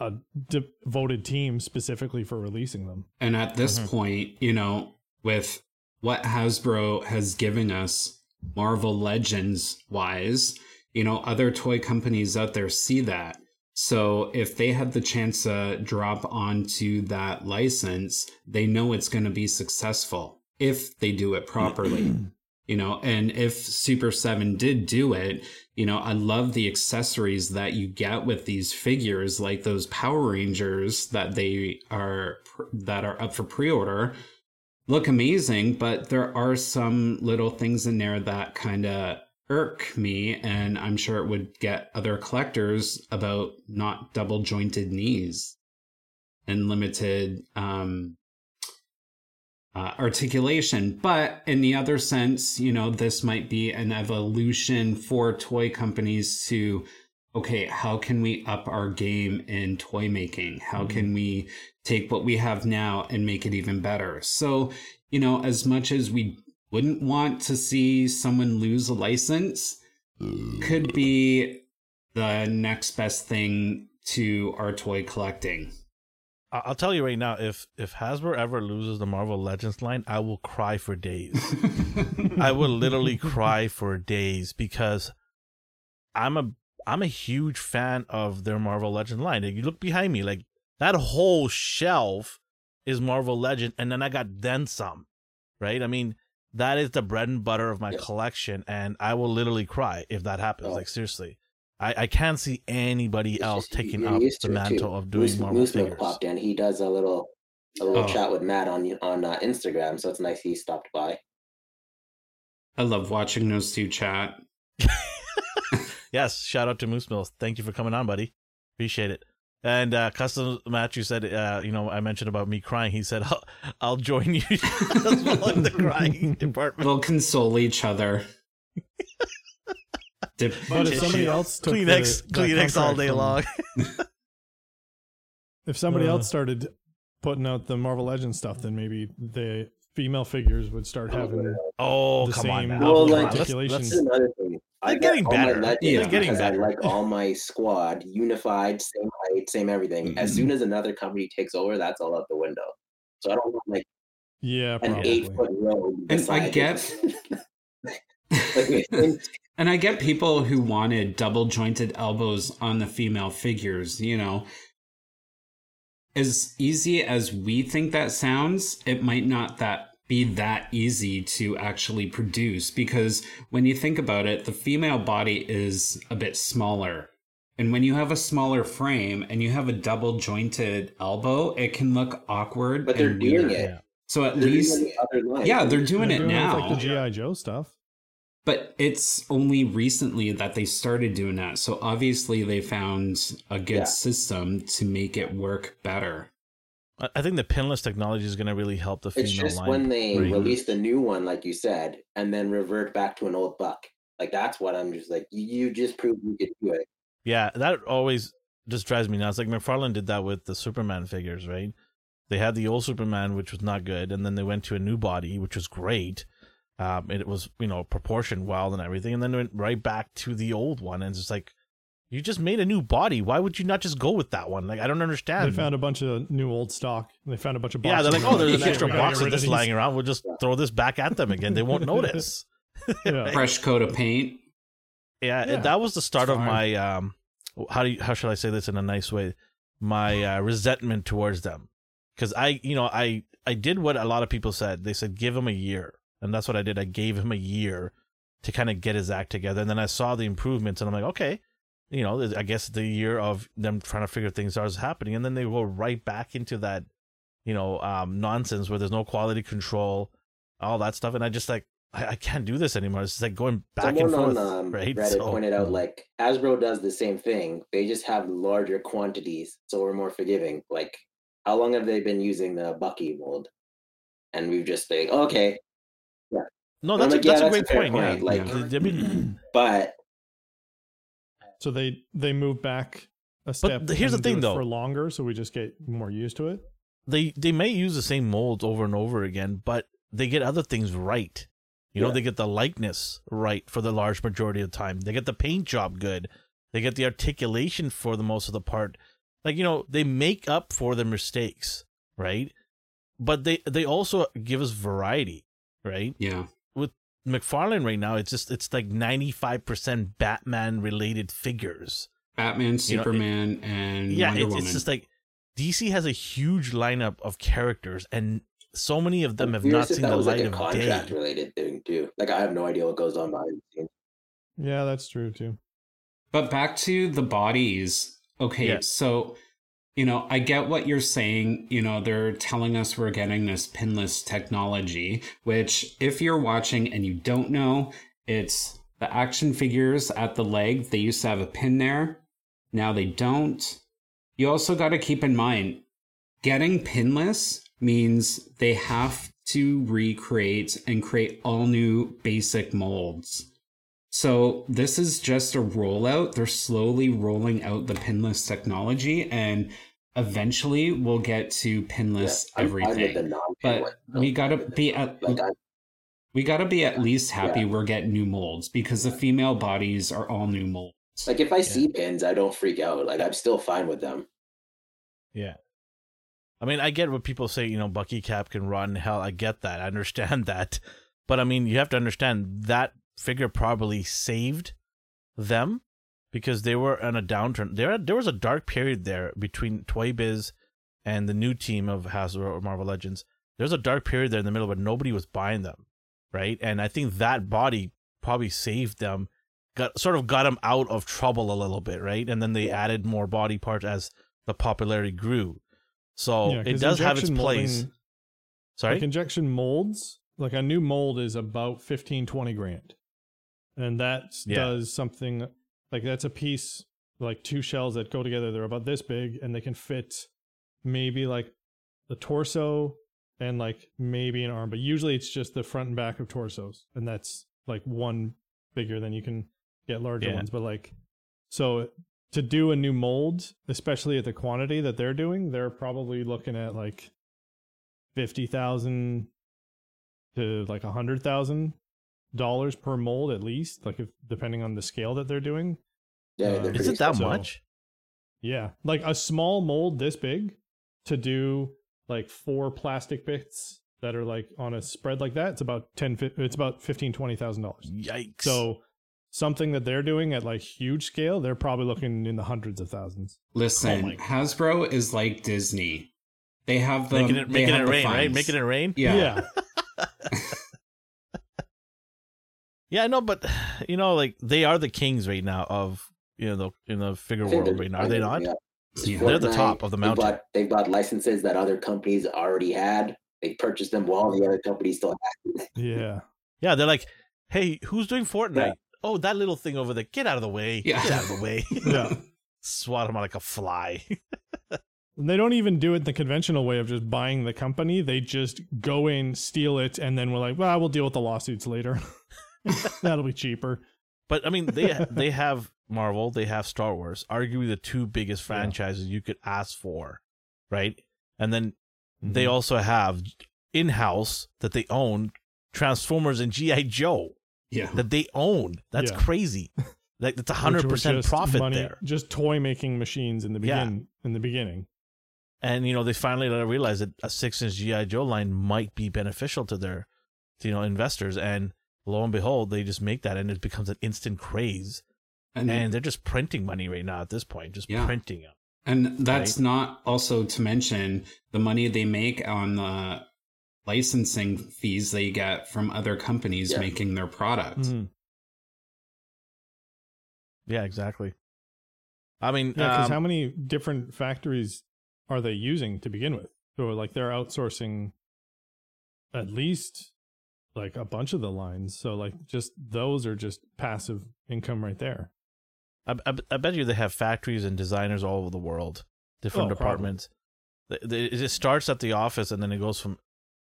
Speaker 1: a devoted team specifically for releasing them.
Speaker 4: And at this mm-hmm. point, you know, with what Hasbro has given us, Marvel Legends wise, you know, other toy companies out there see that. So if they have the chance to drop onto that license, they know it's going to be successful if they do it properly. you know, and if Super 7 did do it, you know, I love the accessories that you get with these figures like those Power Rangers that they are that are up for pre-order look amazing, but there are some little things in there that kind of irk me, and I'm sure it would get other collectors about not double jointed knees and limited um, uh, articulation. But in the other sense, you know, this might be an evolution for toy companies to okay, how can we up our game in toy making? How mm-hmm. can we take what we have now and make it even better? So, you know, as much as we wouldn't want to see someone lose a license, could be the next best thing to our toy collecting.
Speaker 2: I'll tell you right now, if if Hasbro ever loses the Marvel Legends line, I will cry for days. I will literally cry for days because I'm a I'm a huge fan of their Marvel Legend line. You look behind me, like that whole shelf is Marvel Legend, and then I got then some, right? I mean, that is the bread and butter of my yeah. collection, and I will literally cry if that happens. Oh. Like seriously, I, I can't see anybody else taking up the mantle of doing Moose, Marvel Moose figures.
Speaker 3: popped in. He does a little a little oh. chat with Matt on on uh, Instagram, so it's nice he stopped by.
Speaker 4: I love watching those two chat.
Speaker 2: yes, shout out to Moose Mills. Thank you for coming on, buddy. Appreciate it. And uh, custom You said, uh, you know, I mentioned about me crying. He said, "I'll, I'll join you as well in the crying department.
Speaker 4: We'll console each other."
Speaker 1: but if somebody else took
Speaker 2: Kleenex, the, Kleenex all day from, long.
Speaker 1: if somebody uh, else started putting out the Marvel Legends stuff, then maybe the female figures would start having
Speaker 2: oh
Speaker 1: the
Speaker 2: come
Speaker 1: same
Speaker 2: on
Speaker 1: now. Well, like, articulations.
Speaker 3: That's another thing.
Speaker 2: They're getting better. Yeah. They're getting better.
Speaker 3: I like all my squad unified, same height, same everything. Mm-hmm. As soon as another company takes over, that's all out the window. So I don't want like
Speaker 1: yeah,
Speaker 3: an probably. eight foot row.
Speaker 4: And I get. and I get people who wanted double jointed elbows on the female figures, you know. As easy as we think that sounds, it might not that be that easy to actually produce because when you think about it, the female body is a bit smaller. And when you have a smaller frame and you have a double jointed elbow, it can look awkward.
Speaker 3: But they're doing it.
Speaker 4: So at they're least, yeah, they're doing they're it doing now.
Speaker 1: like the GI Joe stuff.
Speaker 4: But it's only recently that they started doing that. So obviously they found a good yeah. system to make it work better.
Speaker 2: I think the pinless technology is going to really help the female
Speaker 3: It's just
Speaker 2: line
Speaker 3: when they release the new one, like you said, and then revert back to an old buck. Like that's what I'm just like. You just proved you could do it.
Speaker 2: Yeah, that always just drives me nuts. Like McFarlane did that with the Superman figures, right? They had the old Superman, which was not good, and then they went to a new body, which was great. Um, it was you know proportioned well and everything, and then went right back to the old one, and it's just like you just made a new body. Why would you not just go with that one? Like I don't understand.
Speaker 1: They found a bunch of new old stock. They found a bunch of boxes.
Speaker 2: yeah. They're like, oh, there's an extra box of this lying around. We'll just throw this back at them again. They won't notice.
Speaker 4: yeah. Fresh coat of paint.
Speaker 2: Yeah, yeah. that was the start of my um. How do you, how should I say this in a nice way? My uh, resentment towards them, because I you know I I did what a lot of people said. They said give him a year, and that's what I did. I gave him a year to kind of get his act together, and then I saw the improvements, and I'm like, okay you know, I guess the year of them trying to figure things out is happening, and then they go right back into that, you know, um, nonsense where there's no quality control, all that stuff, and I just like I, I can't do this anymore. It's just like going back Someone and forth. On, um, right?
Speaker 3: Reddit so, pointed out like Hasbro does the same thing. They just have larger quantities, so we're more forgiving. Like, how long have they been using the Bucky mold? And we've just been okay, yeah.
Speaker 2: No, that's, a,
Speaker 3: yeah,
Speaker 2: that's, a great
Speaker 3: a
Speaker 2: point.
Speaker 3: point,
Speaker 2: Yeah,
Speaker 3: like-
Speaker 2: I mean,
Speaker 3: but
Speaker 1: So they they move back a step.
Speaker 2: the- here's the thing, though.
Speaker 1: for longer, so we just get more used to it.
Speaker 2: they they may use the same molds over and over again, but they get other things right. You know, they get the likeness right for the large majority of the time. They get the paint job good. They get the articulation for the most of the part. Like, you know, they make up for their mistakes, right? But they they also give us variety, right?
Speaker 4: Yeah.
Speaker 2: McFarlane right now, it's just it's like 95% Batman related figures.
Speaker 4: Batman,
Speaker 2: You know, it-
Speaker 4: Superman, and
Speaker 2: yeah,
Speaker 4: Wonder
Speaker 2: it's,
Speaker 4: Woman.
Speaker 2: it's just like DC has a huge lineup of characters, and so many of them
Speaker 3: I'm
Speaker 2: have not
Speaker 3: if
Speaker 2: seen
Speaker 3: that
Speaker 2: the
Speaker 3: was like
Speaker 2: light
Speaker 3: a
Speaker 2: of
Speaker 3: contract
Speaker 2: day.
Speaker 3: related thing too. Like I have no idea what goes on behind the scenes.
Speaker 1: Yeah, that's true too.
Speaker 4: But back to the bodies. Okay,
Speaker 2: Yeah.
Speaker 4: so you know, I get what you're saying. You know, they're telling us we're getting this pinless technology, which, if you're watching and you don't know, it's the action figures at the leg. They used to have a pin there. Now they don't. You also got to keep in mind getting pinless means they have to recreate and create all new basic molds. So this is just a rollout. They're slowly rolling out the pinless technology, and eventually we'll get to pinless
Speaker 3: Yeah, I'm fine with
Speaker 4: everything.
Speaker 3: the
Speaker 4: But we gotta be at
Speaker 3: like
Speaker 4: we gotta be at least happy we're getting new molds because the female bodies are all new molds.
Speaker 3: like if I see pins, I don't freak out. Like I'm still fine with them.
Speaker 2: Yeah. I mean, I get what people say, you know, Bucky Cap can run. Hell, I get that. I understand that. But I mean, you have to understand that figure probably saved them because they were on a downturn. There, there was a dark period there between Toy Biz and the new team of Hasbro or Marvel Legends. There was a dark period there in the middle where nobody was buying them, right? And I think that body probably saved them, got sort of got them out of trouble a little bit, right? And then they added more body parts as the popularity grew. So
Speaker 1: Yeah,
Speaker 2: it does have its place.
Speaker 1: molding-
Speaker 2: Sorry.
Speaker 1: Like injection molds, like a new mold is about 15, 20 grand. And that
Speaker 2: Yeah.
Speaker 1: does something like that's a piece, like two shells that go together. They're about this big and they can fit maybe like the torso and like maybe an arm, but usually it's just the front and back of torsos. And that's like one bigger than you can get larger
Speaker 2: Yeah.
Speaker 1: ones. But like, so to do a new mold, especially at the quantity that they're doing, they're probably looking at like fifty thousand to like a hundred thousand dollars per mold at least, like if depending on the scale that they're doing.
Speaker 3: Yeah,
Speaker 1: Uh,
Speaker 3: they're
Speaker 2: Is
Speaker 3: pretty
Speaker 2: it that
Speaker 1: so-
Speaker 2: much?
Speaker 1: Yeah, like a small mold this big to do like four plastic bits that are like on a spread like that. It's about ten. It's about fifteen twenty thousand dollars.
Speaker 2: Yikes.
Speaker 1: So something that they're doing at like huge scale, they're probably looking in the hundreds of thousands.
Speaker 4: Listen,
Speaker 2: my-
Speaker 4: Hasbro is like Disney. They have the
Speaker 2: making it making
Speaker 4: have
Speaker 2: it
Speaker 4: the
Speaker 2: rain, right? Making it rain.
Speaker 4: Yeah.
Speaker 2: Yeah, no, but you know, like they are the kings right now of you know the in the figure world
Speaker 3: they're
Speaker 2: right now. Are they not?
Speaker 3: yeah.
Speaker 4: Yeah.
Speaker 2: They're the top of the
Speaker 3: They
Speaker 2: mountain.
Speaker 3: bought, they bought licenses that other companies already had. They purchased them while the other companies still had.
Speaker 1: Yeah.
Speaker 2: Yeah, they're like, hey, who's doing Fortnite?
Speaker 3: Yeah.
Speaker 2: Oh, that little thing over there. Get out of the way.
Speaker 4: Yeah.
Speaker 2: Get out of the way.
Speaker 1: Yeah.
Speaker 2: Swat him like a fly.
Speaker 1: And they don't even do it the conventional way of just buying the company. They just go in, steal it, and then we're like, well, we'll deal with the lawsuits later. That'll be cheaper.
Speaker 2: But I mean, they they have Marvel, they have Star Wars, arguably the two biggest
Speaker 1: Yeah.
Speaker 2: franchises you could ask for, right? And then they
Speaker 1: Mhm.
Speaker 2: also have in house that they own Transformers and GI Joe
Speaker 4: yeah.
Speaker 2: that they own. That's
Speaker 1: Yeah.
Speaker 2: crazy. Like that's hundred percent profit
Speaker 1: money-
Speaker 2: there.
Speaker 1: Just toy making machines in the
Speaker 2: Yeah.
Speaker 1: in the beginning.
Speaker 2: And you know they finally realized that a six inch GI Joe line might be beneficial to their, to, you know, investors. And lo and behold, they just make that, and it becomes an instant craze.
Speaker 4: And,
Speaker 2: And they're just printing money right now at this point, just
Speaker 4: Yeah.
Speaker 2: printing it.
Speaker 4: and that's not also to mention the money they make on the licensing fees they get from other companies
Speaker 3: Yeah.
Speaker 4: making their product.
Speaker 1: Mhm.
Speaker 2: Yeah, exactly. I mean,
Speaker 1: Yeah, because
Speaker 2: um,
Speaker 1: how many different factories are they using to begin with? So like they're outsourcing at least like a bunch of the lines. So like just those are just passive income right there.
Speaker 2: I, I, I bet you they have factories and designers all over the world, different
Speaker 1: Oh,
Speaker 2: departments. The- It starts at the office and then it goes from,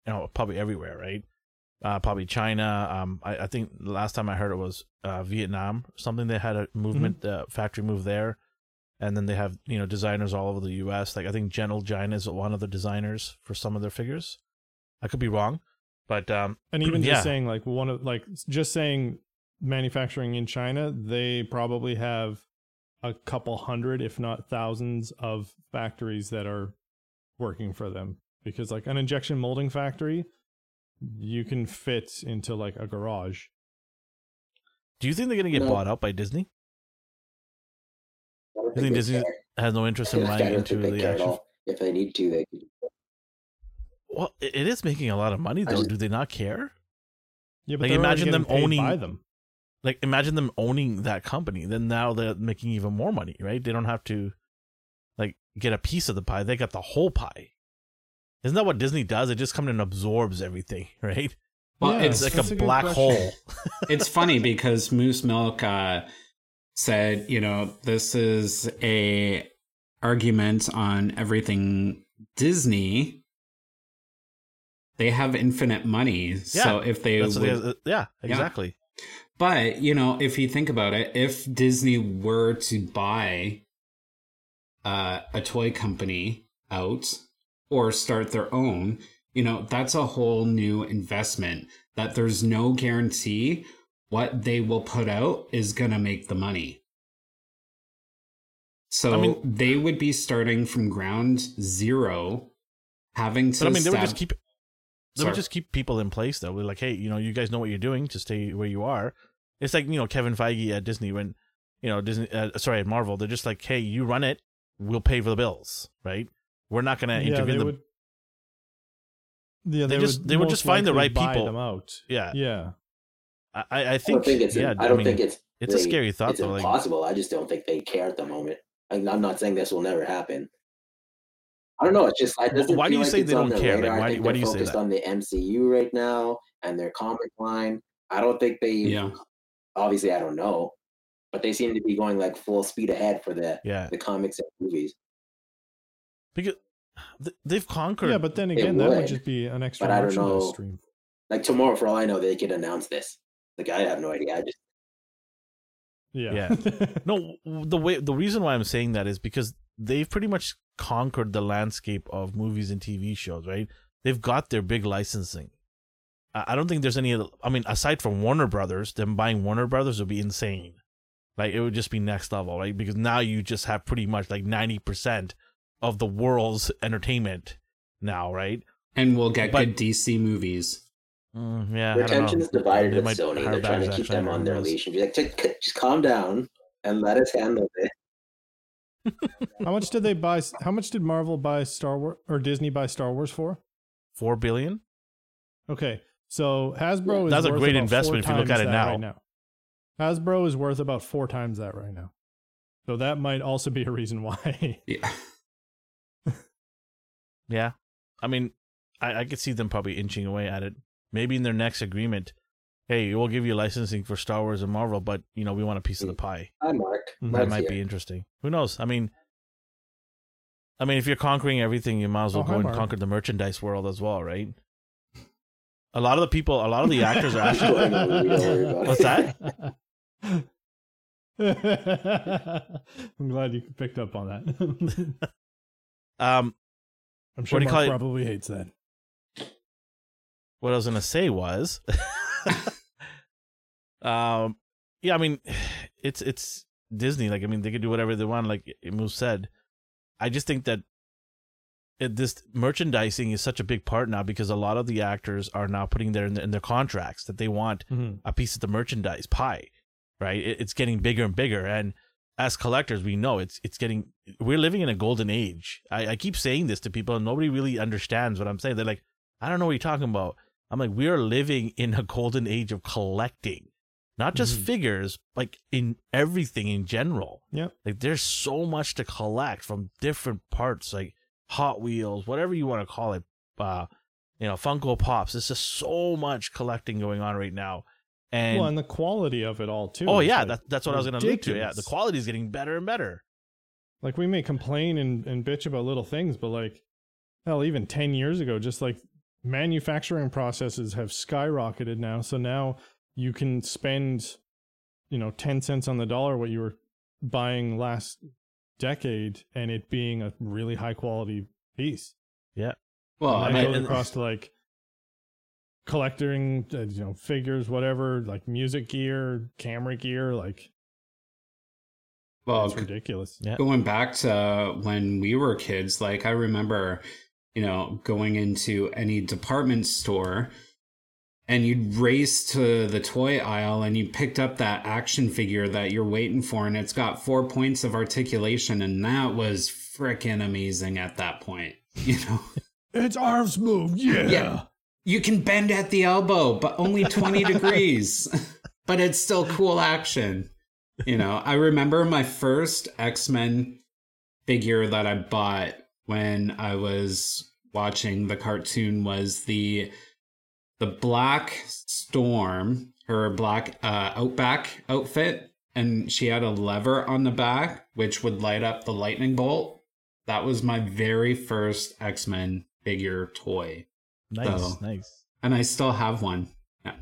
Speaker 2: you know, probably everywhere, right? uh, probably China. Um, I, I, think last time I heard it was uh, Vietnam. Something they had a movement, mm-hmm. uh, factory move there, and then they have you know designers all over the U.S. Like I think Gentle Giant is one of the designers for some of their figures. I could be wrong, but um,
Speaker 1: and even yeah. just saying like one of like just saying manufacturing in China, they probably have a couple hundred, if not thousands, of factories that are working for them. Because like an injection molding factory, you can fit into like a garage.
Speaker 2: Do you think they're gonna get no. bought out by Disney? Do you think Disney care. has no interest in buying into the action?
Speaker 3: If they need to, they can.
Speaker 2: Well, it is making a lot of money though. Just, Do they not care?
Speaker 1: Yeah, but like imagine them owning them.
Speaker 2: Like imagine them owning that company. Then now they're making even more money, right? They don't have to like get a piece of the pie. They got the whole pie. Isn't that what Disney does? It just comes and absorbs everything, right?
Speaker 4: Well, yeah, it's, like a, a black hole. it's funny because Moose Milk uh, said, you know, this is a argument on everything Disney. They have infinite money, yeah, so if they, would,
Speaker 2: they uh, yeah, exactly.
Speaker 4: Yeah. But you know, if you think about it, if Disney were to buy uh, a toy company out or start their own, you know, that's a whole new investment that there's no guarantee what they will put out is going to make the money. So I mean, they would be starting from ground zero, having to.
Speaker 2: But I mean, they would just keep. They Sorry. would just keep people in place though. We're like, hey, you know, you guys know what you're doing. Just stay where you are. It's like you know Kevin Feige at Disney when, you know Disney. Uh, sorry, at Marvel, they're just like, hey, you run it. We'll pay for the bills, right? We're not going to interview them. Would,
Speaker 1: yeah,
Speaker 2: they, they just they would just find the right people.
Speaker 1: Them out.
Speaker 2: Yeah,
Speaker 1: yeah.
Speaker 2: I, I think, I think it's. Yeah,
Speaker 3: I don't I mean, think it's.
Speaker 2: It's really, a scary thought.
Speaker 3: It's
Speaker 2: though,
Speaker 3: impossible.
Speaker 2: Like,
Speaker 3: I just don't think they care at the moment. I'm not saying this will never happen. I don't know. It's just. It
Speaker 2: why do you like say they don't care? Like, why, why do you say that?
Speaker 3: on the MCU right now and their comic line. I don't think they.
Speaker 4: Yeah.
Speaker 3: Obviously, I don't know, but they seem to be going like full speed ahead for the
Speaker 2: yeah.
Speaker 3: the comics and movies.
Speaker 2: Because they've conquered.
Speaker 1: Yeah, but then again, that would just be an extra but merchandise stream.
Speaker 3: Like tomorrow, for all I know, they could announce this. Like I have no idea. I just
Speaker 1: yeah.
Speaker 2: Yeah. no, the way the reason why I'm saying that is because they've pretty much conquered the landscape of movies and TV shows, right? They've got their big licensing. I don't think there's any other I mean, aside from Warner Brothers, them buying Warner Brothers would be insane. Like it would just be next level, right? Because now you just have pretty much like ninety percent of the world's entertainment now, right?
Speaker 4: And we'll get but, good DC movies.
Speaker 2: Mm, yeah,
Speaker 3: attention is divided with Sony. They're trying to keep them on their leash and be like, just calm down and let us handle it.
Speaker 1: How much did they buy? How much did Marvel buy Star Wars or Disney buy Star Wars for?
Speaker 2: Four billion.
Speaker 1: Okay, so Hasbro is
Speaker 2: that's a great investment if you look at it now. Right now.
Speaker 1: Hasbro is worth about four times that right now. So that might also be a reason why.
Speaker 4: yeah.
Speaker 2: Yeah, I mean, I, I could see them probably inching away at it. Maybe in their next agreement, hey, we'll give you licensing for Star Wars and Marvel, but you know we want a piece of the pie.
Speaker 3: Hi, Mark.
Speaker 2: Mm-hmm. That might here. be interesting. Who knows? I mean, I mean, if you're conquering everything, you might as well oh, go hi, and Mark. conquer the merchandise world as well, right? A lot of the people, a lot of the actors are actually. What's that?
Speaker 1: I'm glad you picked up on that.
Speaker 2: um,
Speaker 1: I'm sure Mark probably hates that.
Speaker 2: What I was gonna say was, um, yeah, I mean, it's it's Disney. Like, I mean, they can do whatever they want. Like Moose said, I just think that it, this merchandising is such a big part now because a lot of the actors are now putting their in, their, in their contracts that they want mm-hmm. a piece of the merchandise pie. Right, it, it's getting bigger and bigger, and as collectors, we know it's it's getting we're living in a golden age. I, I keep saying this to people and nobody really understands what I'm saying. They're like, I don't know what you're talking about. I'm like, we are living in a golden age of collecting. Not just mm-hmm. figures, like in everything in general.
Speaker 1: Yeah.
Speaker 2: Like there's so much to collect from different parts, like Hot Wheels, whatever you want to call it. Uh, you know, Funko Pops. There's just so much collecting going on right now. And
Speaker 1: well, and the quality of it all too.
Speaker 2: Oh yeah, like that, that's what I was going to allude to. Yeah, the quality is getting better and better.
Speaker 1: Like we may complain and, and bitch about little things, but like hell, even ten years ago, just like manufacturing processes have skyrocketed now. So now you can spend, you know, 10 cents on the dollar what you were buying last decade and it being a really high quality piece.
Speaker 2: Yeah.
Speaker 1: Well, and that goes across to like collecting, uh, you know, figures, whatever, like music gear, camera gear, like.
Speaker 4: Well,
Speaker 1: it's ridiculous.
Speaker 4: Yeah. Going back to when we were kids, like I remember, you know, going into any department store and you'd race to the toy aisle and you picked up that action figure that you're waiting for and it's got four points of articulation and that was freaking amazing at that point you know?
Speaker 1: Its arms move yeah. yeah.
Speaker 4: You can bend at the elbow but only 20 degrees. But it's still cool action you know? I remember my first x-men figure that i bought when i was watching the cartoon was the the black storm, her black uh, outback outfit, and she had a lever on the back which would light up the lightning bolt. That was my very first X Men figure toy.
Speaker 2: Nice, so, nice.
Speaker 4: And I still have one. Yeah.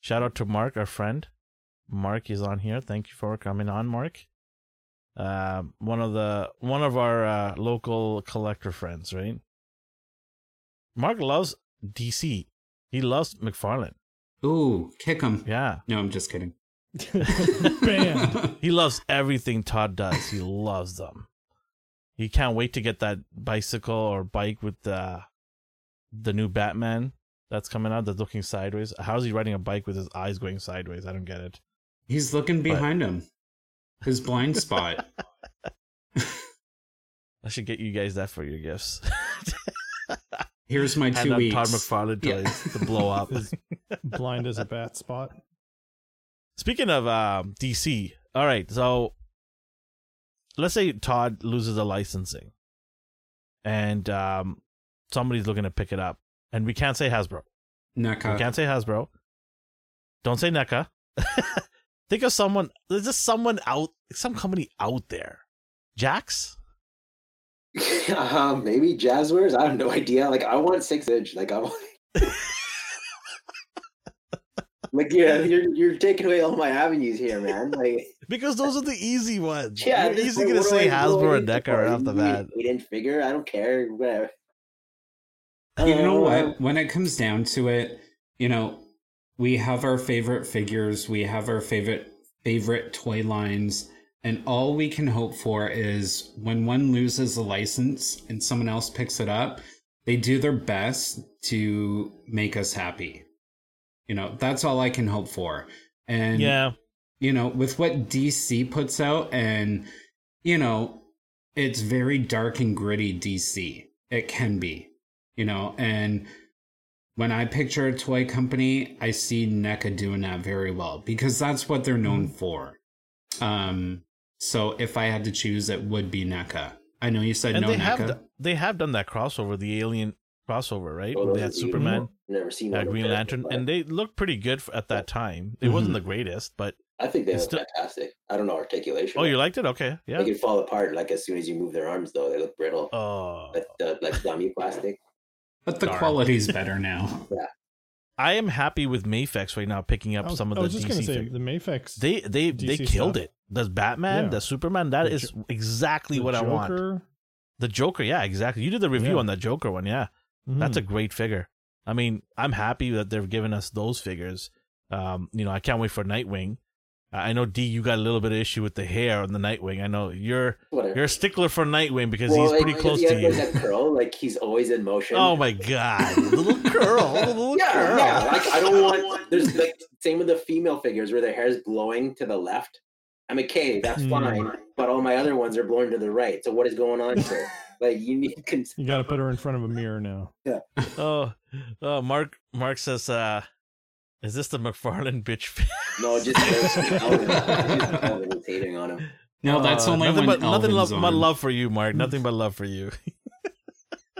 Speaker 2: Shout out to Mark, our friend. Mark is on here. Thank you for coming on, Mark. Uh, one of the one of our uh, local collector friends, right? Mark loves DC. He loves McFarlane.
Speaker 4: Ooh, kick him.
Speaker 2: Yeah.
Speaker 4: No, I'm just kidding.
Speaker 2: Bam. he loves everything Todd does. He loves them. He can't wait to get that bicycle or bike with the the new Batman that's coming out that's looking sideways. How is he riding a bike with his eyes going sideways? I don't get it.
Speaker 4: He's looking behind but... him. His blind spot.
Speaker 2: I should get you guys that for your gifts.
Speaker 4: Here's my two weeks.
Speaker 2: Todd McFarlane toys yeah. to blow up.
Speaker 1: blind as a bat spot.
Speaker 2: Speaking of um, DC, all right. So let's say Todd loses a licensing, and um, somebody's looking to pick it up, and we can't say Hasbro.
Speaker 4: NECA.
Speaker 2: We can't say Hasbro. Don't say NECA. Think of someone. There's just someone out, some company out there. Jakks.
Speaker 3: uh, maybe Jazwares. I have no idea. Like I want six inch. Like I want. like yeah, you're you're taking away all my avenues here, man. Like
Speaker 2: because those are the easy ones. Yeah, you're easy gonna say Hasbro and NECA right off the bat.
Speaker 3: Eight inch figure. I don't care. Whatever.
Speaker 4: You know what? Uh, when it comes down to it, you know, we have our favorite figures. We have our favorite favorite toy lines and all we can hope for is when one loses a license and someone else picks it up, they do their best to make us happy. You know, that's all I can hope for. And
Speaker 2: yeah,
Speaker 4: you know, with what DC puts out and you know, it's very dark and gritty DC. It can be. You know, and when I picture a toy company, I see NECA doing that very well because that's what they're known mm-hmm. for. Um, so if I had to choose, it would be NECA. I know you said and no
Speaker 2: they
Speaker 4: NECA.
Speaker 2: Have they have done that crossover, the Alien crossover, right? Oh, they had Superman,
Speaker 3: never seen
Speaker 2: uh, Green Lantern, and they looked pretty good at that time. It mm-hmm. wasn't the greatest, but
Speaker 3: I think they look still... fantastic. I don't know articulation.
Speaker 2: Oh, you liked it? Okay, yeah.
Speaker 3: They can fall apart like as soon as you move their arms, though. They look brittle.
Speaker 2: Oh,
Speaker 3: like, uh, like dummy plastic.
Speaker 4: But the Darn. quality's better now.
Speaker 3: yeah.
Speaker 2: I am happy with Mafex right now picking up
Speaker 1: was,
Speaker 2: some of the DC. Say,
Speaker 1: the Mafex.
Speaker 2: They they DC they killed stuff. it. The Batman, yeah. the Superman, That the is jo- exactly what Joker. I want. The Joker, yeah, exactly. You did the review yeah. on the Joker one, yeah. Mm-hmm. That's a great figure. I mean, I'm happy that they've given us those figures. Um, you know, I can't wait for Nightwing. I know D, you got a little bit of issue with the hair on the Nightwing. I know you're Whatever. you're a stickler for Nightwing because well, he's pretty close to you.
Speaker 3: That curl, like he's always in motion.
Speaker 2: Oh my god, little curl, little
Speaker 3: yeah,
Speaker 2: curl.
Speaker 3: Yeah, like I don't want. There's like same with the female figures where their hair is blowing to the left. I'm okay, that's hmm. fine, but all my other ones are blowing to the right. So what is going on here? like you need.
Speaker 1: Cons- you got to put her in front of a mirror now.
Speaker 3: Yeah.
Speaker 2: oh, oh, Mark. Mark says, uh, "Is this the McFarlane bitch?"
Speaker 3: No, just hating on him.
Speaker 4: No, that's uh, only
Speaker 2: nothing
Speaker 4: but
Speaker 2: nothing
Speaker 4: love,
Speaker 2: but love for you, Mark. Nothing but love for you.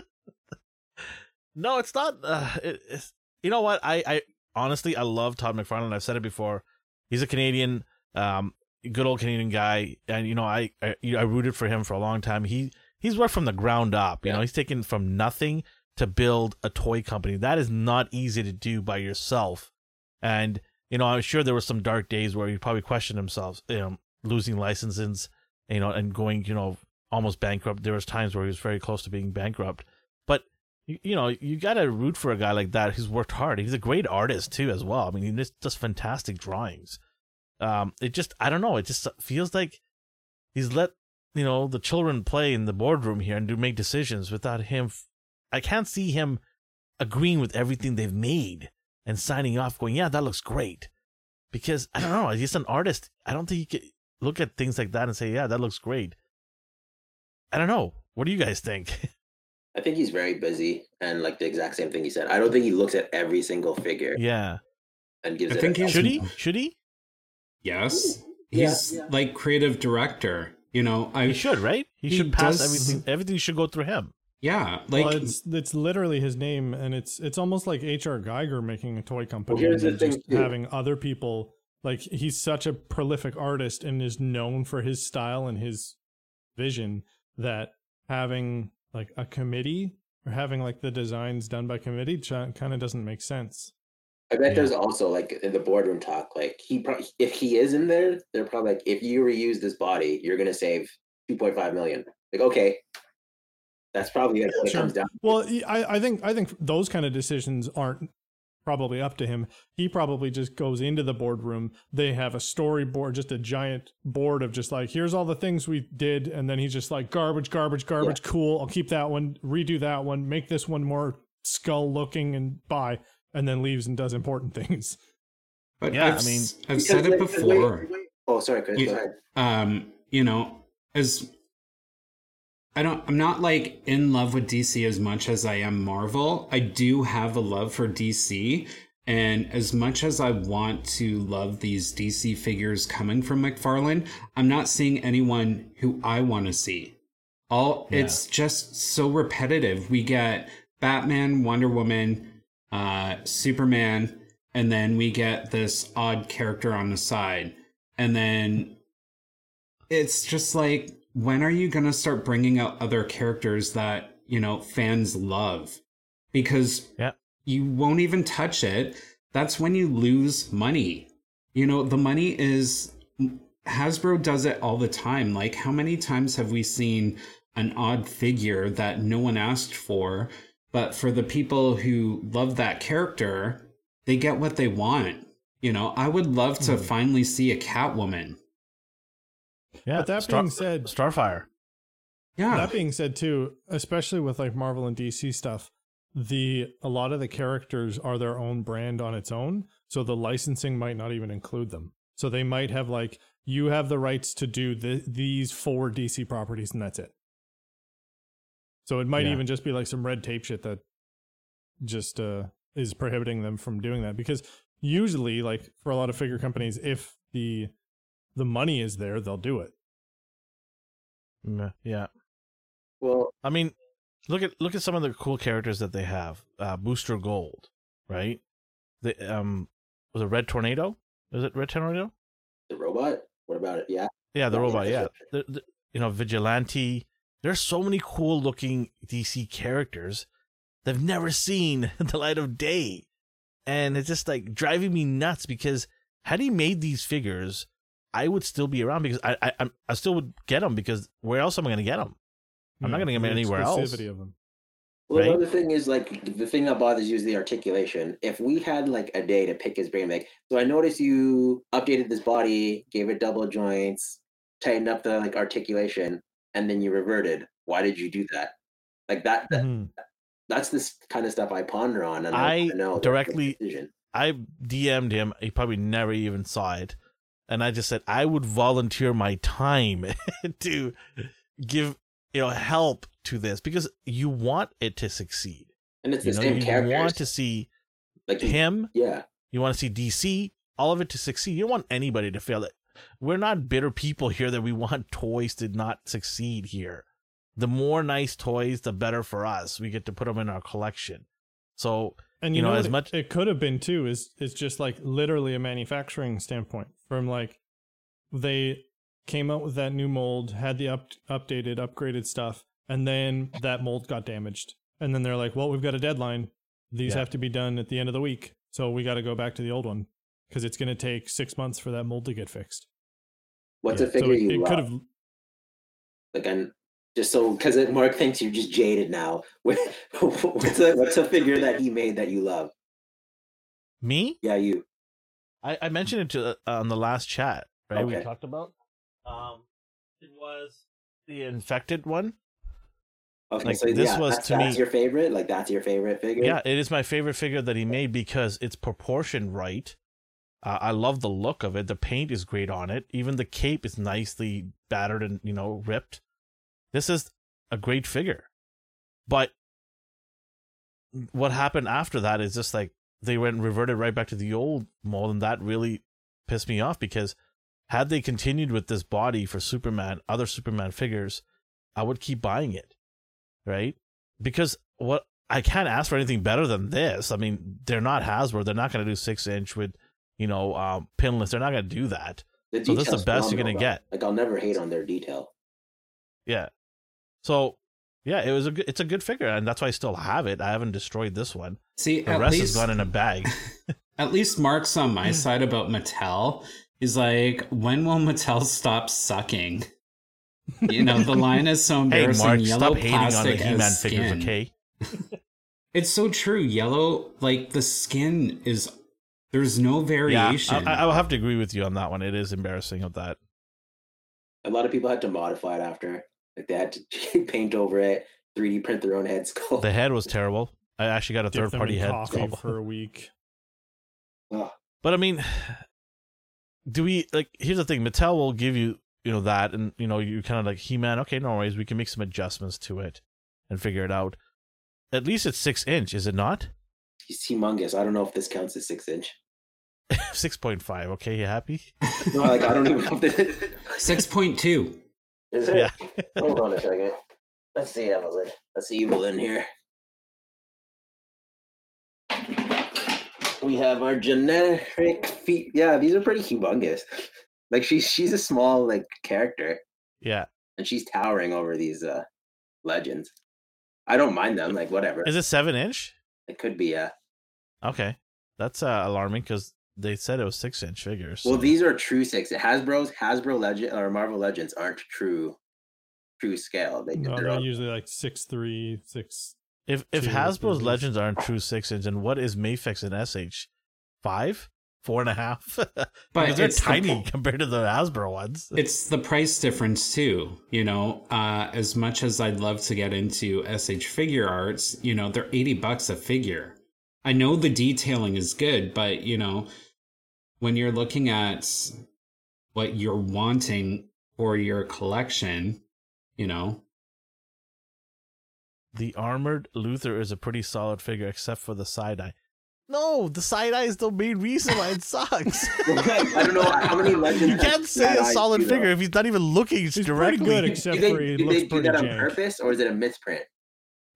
Speaker 2: no, it's not. Uh, it, it's, you know what? I, I honestly I love Todd McFarlane. I've said it before. He's a Canadian, um, good old Canadian guy, and you know I, I I rooted for him for a long time. He he's worked from the ground up. You yeah. know, he's taken from nothing to build a toy company. That is not easy to do by yourself. And, you know, I'm sure there were some dark days where he probably questioned himself, you know, losing licenses, you know, and going, you know, almost bankrupt. There was times where he was very close to being bankrupt. But you, you know, you got to root for a guy like that who's worked hard. He's a great artist too, as well. I mean, he just does fantastic drawings. Um, it just, I don't know, it just feels like he's let you know the children play in the boardroom here and do make decisions without him. I can't see him agreeing with everything they've made and signing off, going, "Yeah, that looks great," because I don't know. He's an artist. I don't think he could look at things like that and say, "Yeah, that looks great." I don't know. What do you guys think?
Speaker 3: I think he's very busy and like the exact same thing he said. I don't think he looks at every single figure.
Speaker 2: Yeah.
Speaker 3: And gives
Speaker 2: I
Speaker 3: think
Speaker 2: he should he? Should he?
Speaker 4: Yes. He's yeah, yeah. like creative director. You know, I
Speaker 2: he should right. He, he should pass does, everything. Everything should go through him.
Speaker 4: Yeah, like
Speaker 1: well, it's it's literally his name, and it's it's almost like H.R. Giger making a toy company well, and just having other people. Like he's such a prolific artist and is known for his style and his vision that having like a committee or having like the designs done by committee kind of doesn't make sense.
Speaker 3: I bet yeah. there's also like in the boardroom talk, like he probably if he is in there, they're probably like, if you reuse this body, you're gonna save 2.5 million. Like, okay, that's probably what sure. it comes down. To.
Speaker 1: Well, I, I think I think those kind of decisions aren't probably up to him. He probably just goes into the boardroom. They have a storyboard, just a giant board of just like, here's all the things we did. And then he's just like, garbage, garbage, garbage. Yeah. Cool. I'll keep that one, redo that one, make this one more skull looking and buy and then leaves and does important things.
Speaker 4: But yeah, I've, I mean, I've said it before. Wait, wait.
Speaker 3: Oh, sorry, Chris. You, go ahead.
Speaker 4: Um, you know, as I don't, I'm not like in love with DC as much as I am Marvel. I do have a love for DC, and as much as I want to love these DC figures coming from McFarlane, I'm not seeing anyone who I want to see. All yeah. it's just so repetitive. We get Batman, Wonder Woman, uh, Superman, and then we get this odd character on the side. And then it's just like, when are you going to start bringing out other characters that, you know, fans love? Because
Speaker 2: yeah.
Speaker 4: you won't even touch it. That's when you lose money. You know, the money is Hasbro does it all the time. Like, how many times have we seen an odd figure that no one asked for but for the people who love that character, they get what they want. You know, I would love to mm. finally see a Catwoman.
Speaker 1: Yeah, but that Star- being said,
Speaker 2: Starfire.
Speaker 1: Yeah. That being said, too, especially with like Marvel and DC stuff, the a lot of the characters are their own brand on its own, so the licensing might not even include them. So they might have like you have the rights to do the, these four DC properties, and that's it. So it might yeah. even just be like some red tape shit that just uh, is prohibiting them from doing that because usually like for a lot of figure companies if the the money is there they'll do it.
Speaker 2: Yeah.
Speaker 3: Well
Speaker 2: i mean look at look at some of the cool characters that they have. Uh booster gold right? The um was it red tornado? Is it red tornado?
Speaker 3: The robot? What about it? Yeah.
Speaker 2: Yeah the robot yeah. the, the, you know vigilante. There's so many cool looking DC characters they've never seen the light of day. And it's just like driving me nuts because had he made these figures, I would still be around because I I, I still would get them because where else am I going to get them? I'm yeah, not going to get them anywhere else. Of them.
Speaker 3: Well, right? another thing is like the thing that bothers you is the articulation. If we had like a day to pick his brain, like so, I noticed you updated this body, gave it double joints, tightened up the like articulation and then you reverted. Why did you do that? Like that. that mm-hmm. That's this kind of stuff I ponder on. And
Speaker 2: I, I know directly. I DM'd him. He probably never even saw it, and I just said I would volunteer my time to give you know help to this because you want it to succeed.
Speaker 3: And it's the
Speaker 2: you
Speaker 3: know, same
Speaker 2: you
Speaker 3: characters.
Speaker 2: want to see like him.
Speaker 3: Yeah.
Speaker 2: You want to see DC, all of it to succeed. You don't want anybody to fail. It we're not bitter people here that we want toys to not succeed here. The more nice toys, the better for us. We get to put them in our collection. So,
Speaker 1: and
Speaker 2: you,
Speaker 1: you know,
Speaker 2: know
Speaker 1: as
Speaker 2: much
Speaker 1: it could have been too is it's just like literally a manufacturing standpoint from like they came out with that new mold, had the up, updated, upgraded stuff, and then that mold got damaged, and then they're like, "Well, we've got a deadline. These yeah. have to be done at the end of the week, so we got to go back to the old one because it's going to take six months for that mold to get fixed."
Speaker 3: What's yeah. a figure so you it, could have again just so because Mark thinks you're just jaded now. what's a what's a figure that he made that you love?
Speaker 2: Me?
Speaker 3: Yeah, you.
Speaker 2: I, I mentioned it to uh, on the last chat, right? Okay. We talked about. Um, it was the infected one.
Speaker 3: Okay, like, so this yeah, was to that's me your favorite. Like that's your favorite figure.
Speaker 2: Yeah, it is my favorite figure that he made because it's proportioned right. Uh, I love the look of it. The paint is great on it. Even the cape is nicely battered and you know ripped. This is a great figure, but what happened after that is just like they went reverted right back to the old mold, and that really pissed me off because had they continued with this body for Superman, other Superman figures, I would keep buying it right? Because what I can't ask for anything better than this. I mean, they're not Hasbro. They're not going to do six inch with, you know, um, pinless. They're not going to do that. The so this is the best you're going to get.
Speaker 3: Like I'll never hate on their detail.
Speaker 2: Yeah. So yeah, it was a good, it's a good figure, and that's why I still have it. I haven't destroyed this one.
Speaker 4: See,
Speaker 2: the rest
Speaker 4: least,
Speaker 2: has gone in a bag.
Speaker 4: at least Mark's on my hmm. side about Mattel. He's like, when will Mattel stop sucking? You know, the line is so embarrassing.
Speaker 2: hey, Mark, Yellow stop hating on the He-Man figures, okay?
Speaker 4: it's so true. Yellow, like the skin is. There's no variation.
Speaker 2: Yeah, I, will have to agree with you on that one. It is embarrassing of that.
Speaker 3: A lot of people had to modify it after. Like they had to paint over it, 3D print their own head skull.
Speaker 2: The head was terrible. I actually got a third party head skull
Speaker 1: for a week.
Speaker 2: But I mean, do we like? Here's the thing: Mattel will give you you know that and you know you kind of like he-man okay no worries. We can make some adjustments to it and figure it out. At least it's six inch is it not?
Speaker 3: He's humongous. I don't know if this counts as six inch.
Speaker 2: 6.5 okay you happy?
Speaker 3: No like i don't even know if this
Speaker 4: 6.2
Speaker 3: is it yeah hold on a second let's see evelyn let's see in here we have our generic feet yeah these are pretty humongous like she's she's a small like character.
Speaker 2: Yeah.
Speaker 3: And she's towering over these uh legends. I don't mind them, like whatever.
Speaker 2: Is it seven inch?
Speaker 3: It could be, yeah.
Speaker 2: Okay. That's uh, alarming because they said it was six inch figures.
Speaker 3: So. Well, these are true six. Hasbro's Hasbro Legend or Marvel Legends aren't true true scale. They,
Speaker 1: no, they're, they're usually like six three, six.
Speaker 2: If if Hasbro's Legends aren't true six inch, and what is Mafex and SH? Five? four and a half. but because they're tiny the, compared to the Hasbro ones.
Speaker 4: It's the price difference too. You know, uh, as much as I'd love to get into SH Figuarts, you know, they're eighty bucks a figure. I know the detailing is good, but you know, when you're looking at what you're wanting for your collection, you know.
Speaker 2: The armored Luther is a pretty solid figure, except for the side eye. No, the side eye is the main reason why it sucks.
Speaker 3: I don't know how many legends.
Speaker 2: You can't say a solid figure if he's not even looking he's directly.
Speaker 1: Pretty good, except do they, for he do looks they do that on
Speaker 3: purpose or is it a misprint?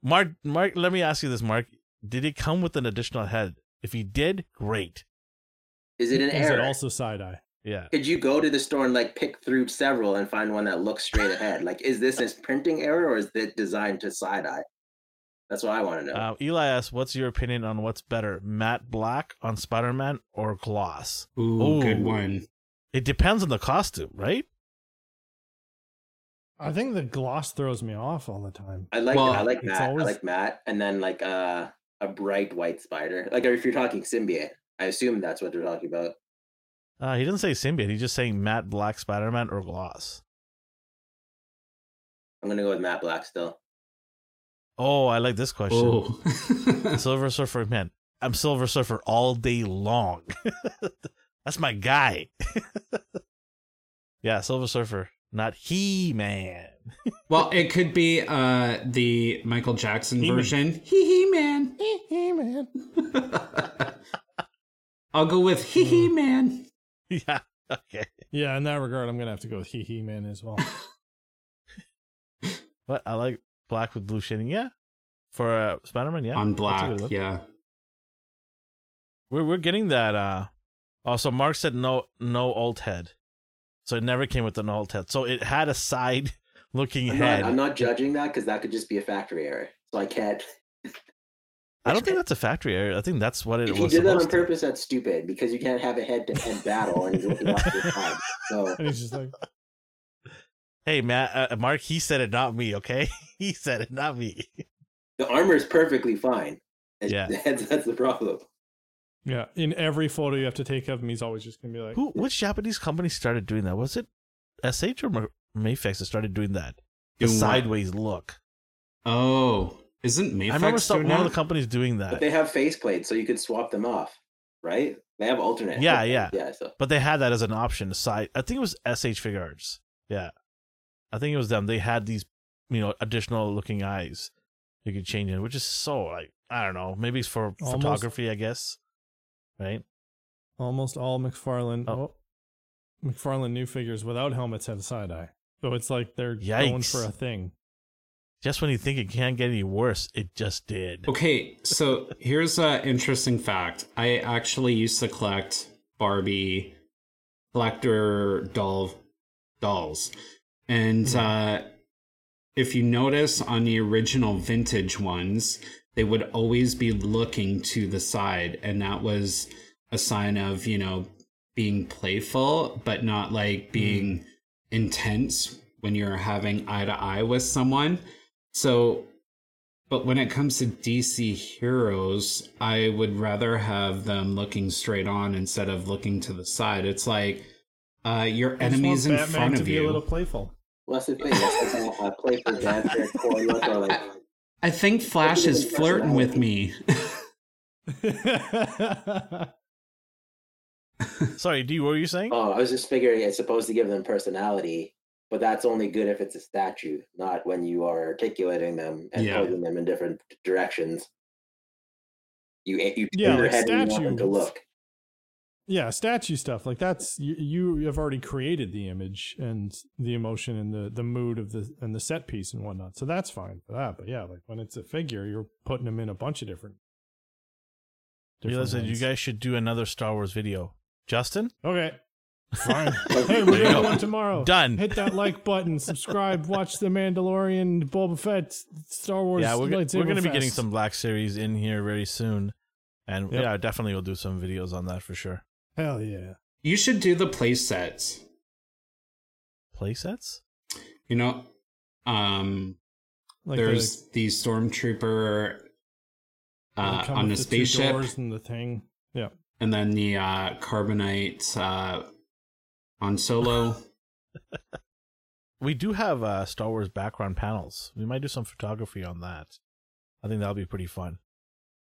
Speaker 2: Mark, Mark, let me ask you this, Mark. Did it come with an additional head? If he did, great.
Speaker 3: Is it an is error?
Speaker 1: It also side eye.
Speaker 2: Yeah.
Speaker 3: Could you go to the store and like pick through several and find one that looks straight ahead? Like, is this a printing error or is it designed to side eye? That's what I want to know. Uh,
Speaker 2: Eli asks, "What's your opinion on what's better, matte black on Spider Man or gloss?"
Speaker 4: Ooh, Ooh, good one.
Speaker 2: It depends on the costume, right?
Speaker 1: I think the gloss throws me off all the time.
Speaker 3: I like well, I like matte. Always... I like matte, and then like uh, a bright white spider. Like if you're talking symbiote, I assume that's what they're talking about.
Speaker 2: Uh, he doesn't say symbiote. He's just saying matte black Spider Man or gloss.
Speaker 3: I'm gonna go with matte black still.
Speaker 2: Oh, I like this question. Oh. Silver Surfer, man, I'm Silver Surfer all day long. That's my guy. yeah, Silver Surfer, not He Man.
Speaker 4: well, it could be uh the Michael Jackson He-Man. version. He He Man.
Speaker 1: He He Man.
Speaker 4: I'll go with Hee He hmm. Man.
Speaker 2: Yeah. Okay.
Speaker 1: Yeah, in that regard, I'm gonna have to go with Hee Hee Man as well.
Speaker 2: but I like black with blue shading. Yeah, for uh, Spider Man. Yeah,
Speaker 4: on black. Yeah,
Speaker 2: we're we're getting that. Uh, also, Mark said no no alt head, so it never came with an alt head. So it had a side looking
Speaker 3: I'm
Speaker 2: head.
Speaker 3: Not, I'm not judging that because that could just be a factory error. So I can't
Speaker 2: I don't think that's a factory error. I think that's what it
Speaker 3: if
Speaker 2: was.
Speaker 3: If you did that on purpose, that's stupid because you can't have a head to head battle and he's looking off the time. So
Speaker 1: and he's just like,
Speaker 2: "Hey, Matt, uh, Mark, he said it, not me. Okay, he said it, not me."
Speaker 3: The armor is perfectly fine.
Speaker 2: yeah,
Speaker 3: that's, that's the problem.
Speaker 1: Yeah, in every photo you have to take of him, he's always just gonna be like,
Speaker 2: "Who? Which Japanese company started doing that? Was it SH or Mafex that started doing that? The doing sideways what? look."
Speaker 4: Oh, isn't Mafex I remember some,
Speaker 2: one
Speaker 4: that?
Speaker 2: of the companies doing that.
Speaker 3: But they have faceplates, so you could swap them off, right? They have alternate.
Speaker 2: Yeah, yeah,
Speaker 3: yeah. So.
Speaker 2: But they had that as an option. Side, I think it was SH Figuarts. Yeah, I think it was them. They had these, you know, additional looking eyes you could change it, which is so like I don't know. Maybe it's for Almost. photography, I guess. Right.
Speaker 1: Almost all McFarlane. Oh. oh McFarlane new figures without helmets have side eye. So it's like they're Yikes. going for a thing.
Speaker 2: Just when you think it can't get any worse, it just did.
Speaker 4: Okay, so here's an interesting fact. I actually used to collect Barbie collector doll dolls. And hmm. uh, if you notice on the original vintage ones, they would always be looking to the side. And that was a sign of, you know, being playful, but not like being mm. intense when you're having eye to eye with someone. So, but when it comes to DC heroes, I would rather have them looking straight on instead of looking to the side. It's like uh, your enemies in Batman front of you.
Speaker 1: a little playful.
Speaker 3: What's the thing? That's a playful dancer like.
Speaker 4: I think Flash is flirting with me.
Speaker 2: Sorry, do you what were you saying?
Speaker 3: Oh, I was just figuring it's supposed to give them personality but that's only good if it's a statue, not when you are articulating them and yeah. posing them in different directions. You you
Speaker 1: yeah,
Speaker 3: your
Speaker 1: head
Speaker 3: and you want them to look.
Speaker 1: Yeah, statue stuff like that's you, you have already created the image and the emotion and the the mood of the and the set piece and whatnot, so that's fine for that. But yeah, like when it's a figure, you're putting them in a bunch of different.
Speaker 2: different Realize that you guys should do another Star Wars video, Justin.
Speaker 1: Okay. Fine. hey, we're doing one tomorrow.
Speaker 2: Done.
Speaker 1: Hit that like button, subscribe, watch The Mandalorian, Boba Fett, Star Wars.
Speaker 2: Yeah, we're, we're going to be getting some Black Series in here very soon. And yep. yeah, definitely we'll do some videos on that for sure.
Speaker 1: Hell yeah.
Speaker 4: You should do the play sets.
Speaker 2: Play sets?
Speaker 4: You know, um, like there's the, the stormtrooper uh, on the, the spaceship
Speaker 1: and the thing. Yeah.
Speaker 4: And then the uh, carbonite uh, on Solo.
Speaker 2: we do have uh, Star Wars background panels. We might do some photography on that. I think that'll be pretty fun.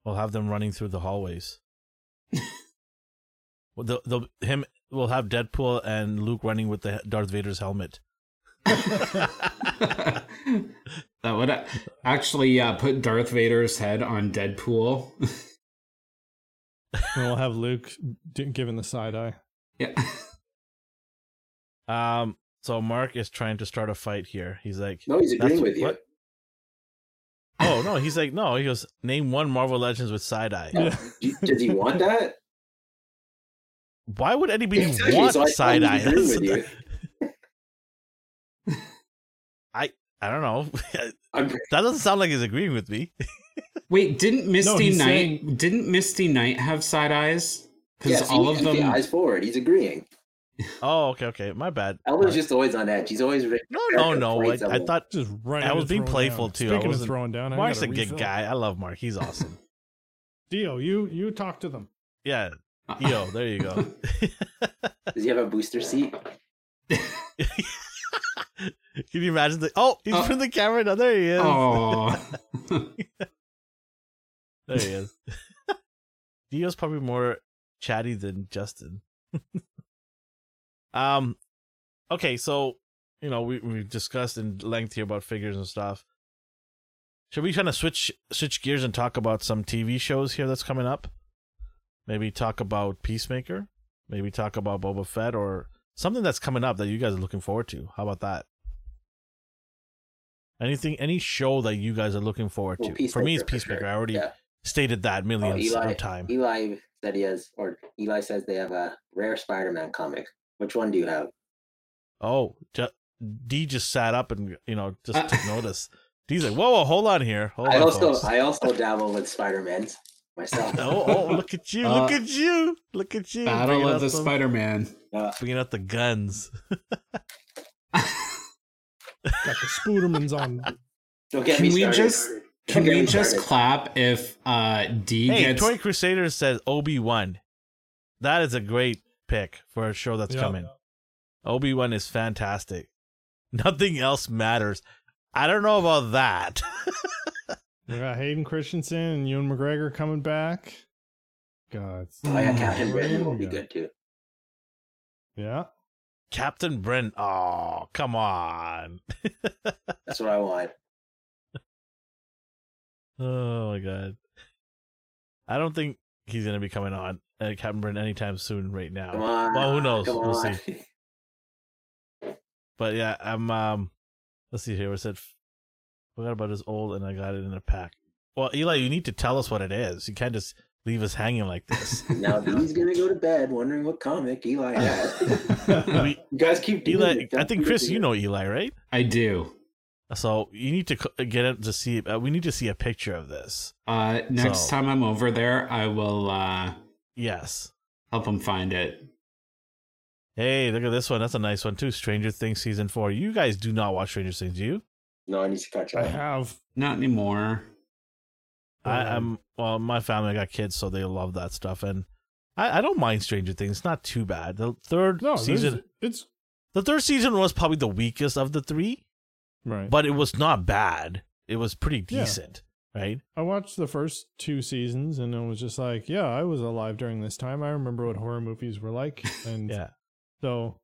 Speaker 2: We'll have them running through the hallways. well, the the him we'll have Deadpool and Luke running with the Darth Vader's helmet.
Speaker 4: that would actually uh, put Darth Vader's head on Deadpool.
Speaker 1: and we'll have Luke giving the side eye.
Speaker 4: Yeah.
Speaker 2: Um. So Mark is trying to start a fight here. He's like,
Speaker 3: no, he's agreeing with you.
Speaker 2: Oh no, he's like, no. He goes, name one Marvel Legends with side eye.
Speaker 3: Yeah. Does he want that?
Speaker 2: Why would anybody exactly, want so side eye? I I don't know. that doesn't sound like he's agreeing with me.
Speaker 4: Wait, didn't Misty no, Knight saying... didn't Misty Knight have side eyes?
Speaker 3: Because yes, all of them eyes forward. He's agreeing.
Speaker 2: Oh, okay, okay. My bad.
Speaker 3: Ellen's just always on edge. He's always
Speaker 2: no, no, no. I, I, thought just right. I was being playful down. too.
Speaker 1: Speaking
Speaker 2: I
Speaker 1: was throwing down, I
Speaker 2: Mark's a good guy. I love Mark. He's awesome.
Speaker 1: Dio, you you talk to them.
Speaker 2: Yeah, Dio. There you go.
Speaker 3: Does he have a booster seat?
Speaker 2: Can you imagine the? Oh, he's uh, the camera. No, there he is.
Speaker 4: Oh,
Speaker 2: there he is. Dio's probably more chatty than Justin. Um, okay, so you know we we've discussed in length here about figures and stuff. Should we kind of switch switch gears and talk about some TV shows here that's coming up? Maybe talk about Peacemaker. Maybe talk about Boba Fett or something that's coming up that you guys are looking forward to. How about that? Anything, any show that you guys are looking forward to? Well, for me, it's Peacemaker. Sure. I already yeah. stated that millions oh, Eli, of times.
Speaker 3: Eli said he has, or Eli says they have a rare Spider-Man comic which one do you have?
Speaker 2: Oh, D just sat up and you know just took notice. D's like, whoa, whoa, hold on here. Hold
Speaker 3: I
Speaker 2: on,
Speaker 3: also
Speaker 2: folks.
Speaker 3: I also dabble with Spider Man's myself.
Speaker 2: oh, oh, look at you! Look
Speaker 4: Uh,
Speaker 2: at you! Look at you!
Speaker 4: Battle
Speaker 2: bringing
Speaker 4: of
Speaker 2: out
Speaker 4: the
Speaker 2: some-
Speaker 4: Spider Man.
Speaker 3: Uh,
Speaker 2: Bringing out the guns.
Speaker 1: Got the Spoodermans on.
Speaker 3: don't get
Speaker 4: Can
Speaker 3: me
Speaker 4: we just
Speaker 3: Don't
Speaker 4: can
Speaker 3: get
Speaker 4: we just
Speaker 3: started.
Speaker 4: clap if uh D
Speaker 2: Hey,
Speaker 4: gets
Speaker 2: Toy Crusader says Obi Wan. That is a great pick for a show that's
Speaker 1: Yeah.
Speaker 2: coming. Obi Wan is fantastic. Nothing else matters. I don't know about that.
Speaker 1: We got Hayden Christensen and Ewan McGregor coming back. God.
Speaker 3: Oh yeah, Captain
Speaker 1: Where
Speaker 3: Britain will be good too.
Speaker 1: Yeah.
Speaker 2: Captain Brent. Oh, come on.
Speaker 3: That's what I want.
Speaker 2: oh my god. I don't think he's gonna be coming on uh, Captain Brent anytime soon. Right now.
Speaker 3: Come on.
Speaker 2: Well, who knows?
Speaker 3: Come
Speaker 2: We'll
Speaker 3: on.
Speaker 2: see. But yeah, I'm um let's see here. It said forgot about his old and I got it in a pack. Well, Eli, you need to tell us what it is. You can't just leave us hanging like this.
Speaker 3: now he's gonna go to bed wondering what comic Eli has.
Speaker 2: we,
Speaker 3: you guys keep doing
Speaker 2: Eli,
Speaker 3: it.
Speaker 2: I think Chris, you know Eli, right?
Speaker 4: I do.
Speaker 2: So you need to get it to see. Uh, we need to see a picture of this.
Speaker 4: Uh next
Speaker 2: So-
Speaker 4: time I'm over there, I will uh
Speaker 2: Yes.
Speaker 4: help him find it.
Speaker 2: Hey, look at this one. That's a nice one too. Stranger Things season four. You guys do not watch Stranger Things, do you?
Speaker 3: No, I need to catch up.
Speaker 1: I have.
Speaker 4: Not anymore.
Speaker 2: I,
Speaker 1: Um,
Speaker 2: I'm well. My family got kids, so they love that stuff, and I, I don't mind Stranger Things. It's not too bad. The third
Speaker 1: No,
Speaker 2: season,
Speaker 1: season. It's
Speaker 2: the third season was probably the weakest of the three,
Speaker 1: right.
Speaker 2: but it was not bad. It was pretty
Speaker 1: Yeah.
Speaker 2: decent, right?
Speaker 1: I watched the first two seasons and it was just like, yeah, I was alive during this time. I remember what horror movies were like. And
Speaker 2: Yeah.
Speaker 1: so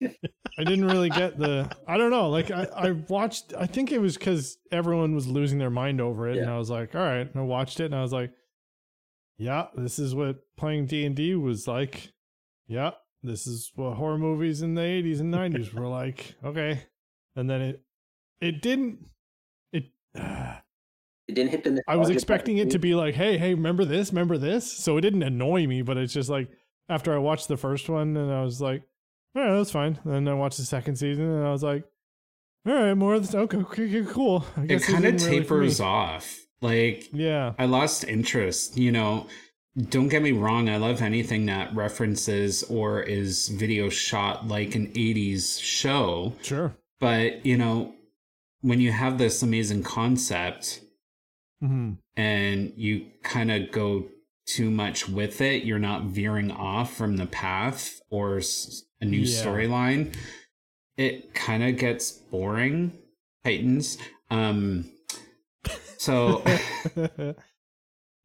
Speaker 1: I didn't really get the, I don't know. Like I, I watched, I think it was because everyone was losing their mind over it. And I was like, all right. And I watched it and I was like, yeah, this is what playing D&D was like. Yeah, this is what horror movies in the 80s and 90s were like. Okay. And then it, it didn't, it,
Speaker 3: It didn't hit the.
Speaker 1: I was expecting it to be like, hey, hey, remember this? Remember this? So it didn't annoy me, but it's just like after I watched the first one and I was like, all right, that's fine. And then I watched the second season and I was like, all right, more of this. Okay, okay, okay, cool. I
Speaker 4: It kind of
Speaker 1: isn't really
Speaker 4: tapers off. Like
Speaker 1: Yeah.
Speaker 4: I lost interest, you know. Don't get me wrong, I love anything that references or is video shot like an 80s show.
Speaker 1: Sure.
Speaker 4: But, you know, when you have this amazing concept
Speaker 1: hmm
Speaker 4: and you kind of go too much with it, you're not veering off from the path or a new
Speaker 1: Yeah.
Speaker 4: storyline. It kind of gets boring. Titans. Um so,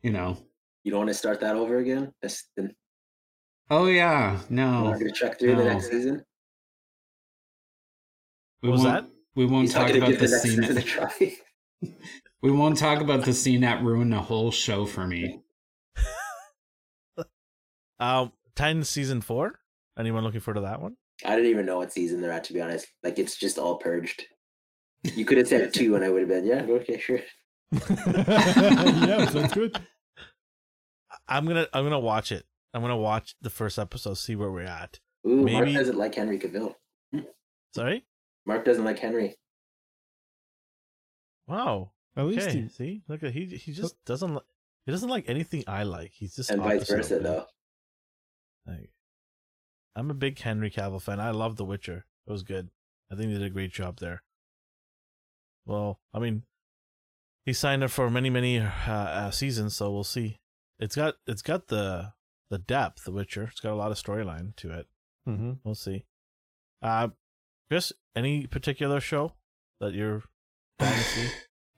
Speaker 4: you know.
Speaker 3: You don't want to start that over again. That's the,
Speaker 4: Oh yeah,
Speaker 3: you
Speaker 4: no.
Speaker 3: want to check through the next season.
Speaker 4: We
Speaker 2: What was
Speaker 4: won't,
Speaker 2: that?
Speaker 4: We won't
Speaker 3: He's
Speaker 4: talk
Speaker 3: going to
Speaker 4: about
Speaker 3: give
Speaker 4: the
Speaker 3: the next
Speaker 4: scene.
Speaker 3: season a try.
Speaker 4: We won't talk about the scene that ruined the whole show for me.
Speaker 2: Um, Titans season four. Anyone looking forward to that one?
Speaker 3: I didn't even know what season they're at. To be honest, like it's just all purged. You could have said two, and I would have been yeah, okay, sure.
Speaker 1: yeah, sounds good.
Speaker 2: I'm gonna I'm gonna watch it. I'm gonna watch the first episode, see where we're at.
Speaker 3: Ooh, Mark
Speaker 2: Maybe-
Speaker 3: doesn't like Henry Cavill.
Speaker 2: Sorry.
Speaker 3: Mark doesn't like Henry.
Speaker 1: At least
Speaker 2: Okay.
Speaker 1: he,
Speaker 2: See, look at he he just doesn't li- he doesn't like anything I like. He's just
Speaker 3: and vice versa,
Speaker 2: me.
Speaker 3: though.
Speaker 2: Like, I'm a big Henry Cavill fan. I love The Witcher. It was good. I think they did a great job there. Well, I mean, he signed up for many many uh, uh, seasons, so we'll see. It's got it's got the the depth. The Witcher. It's got a lot of storyline to it.
Speaker 1: Mhm.
Speaker 2: We'll see. Uh, Chris, any particular show that you're dying to see?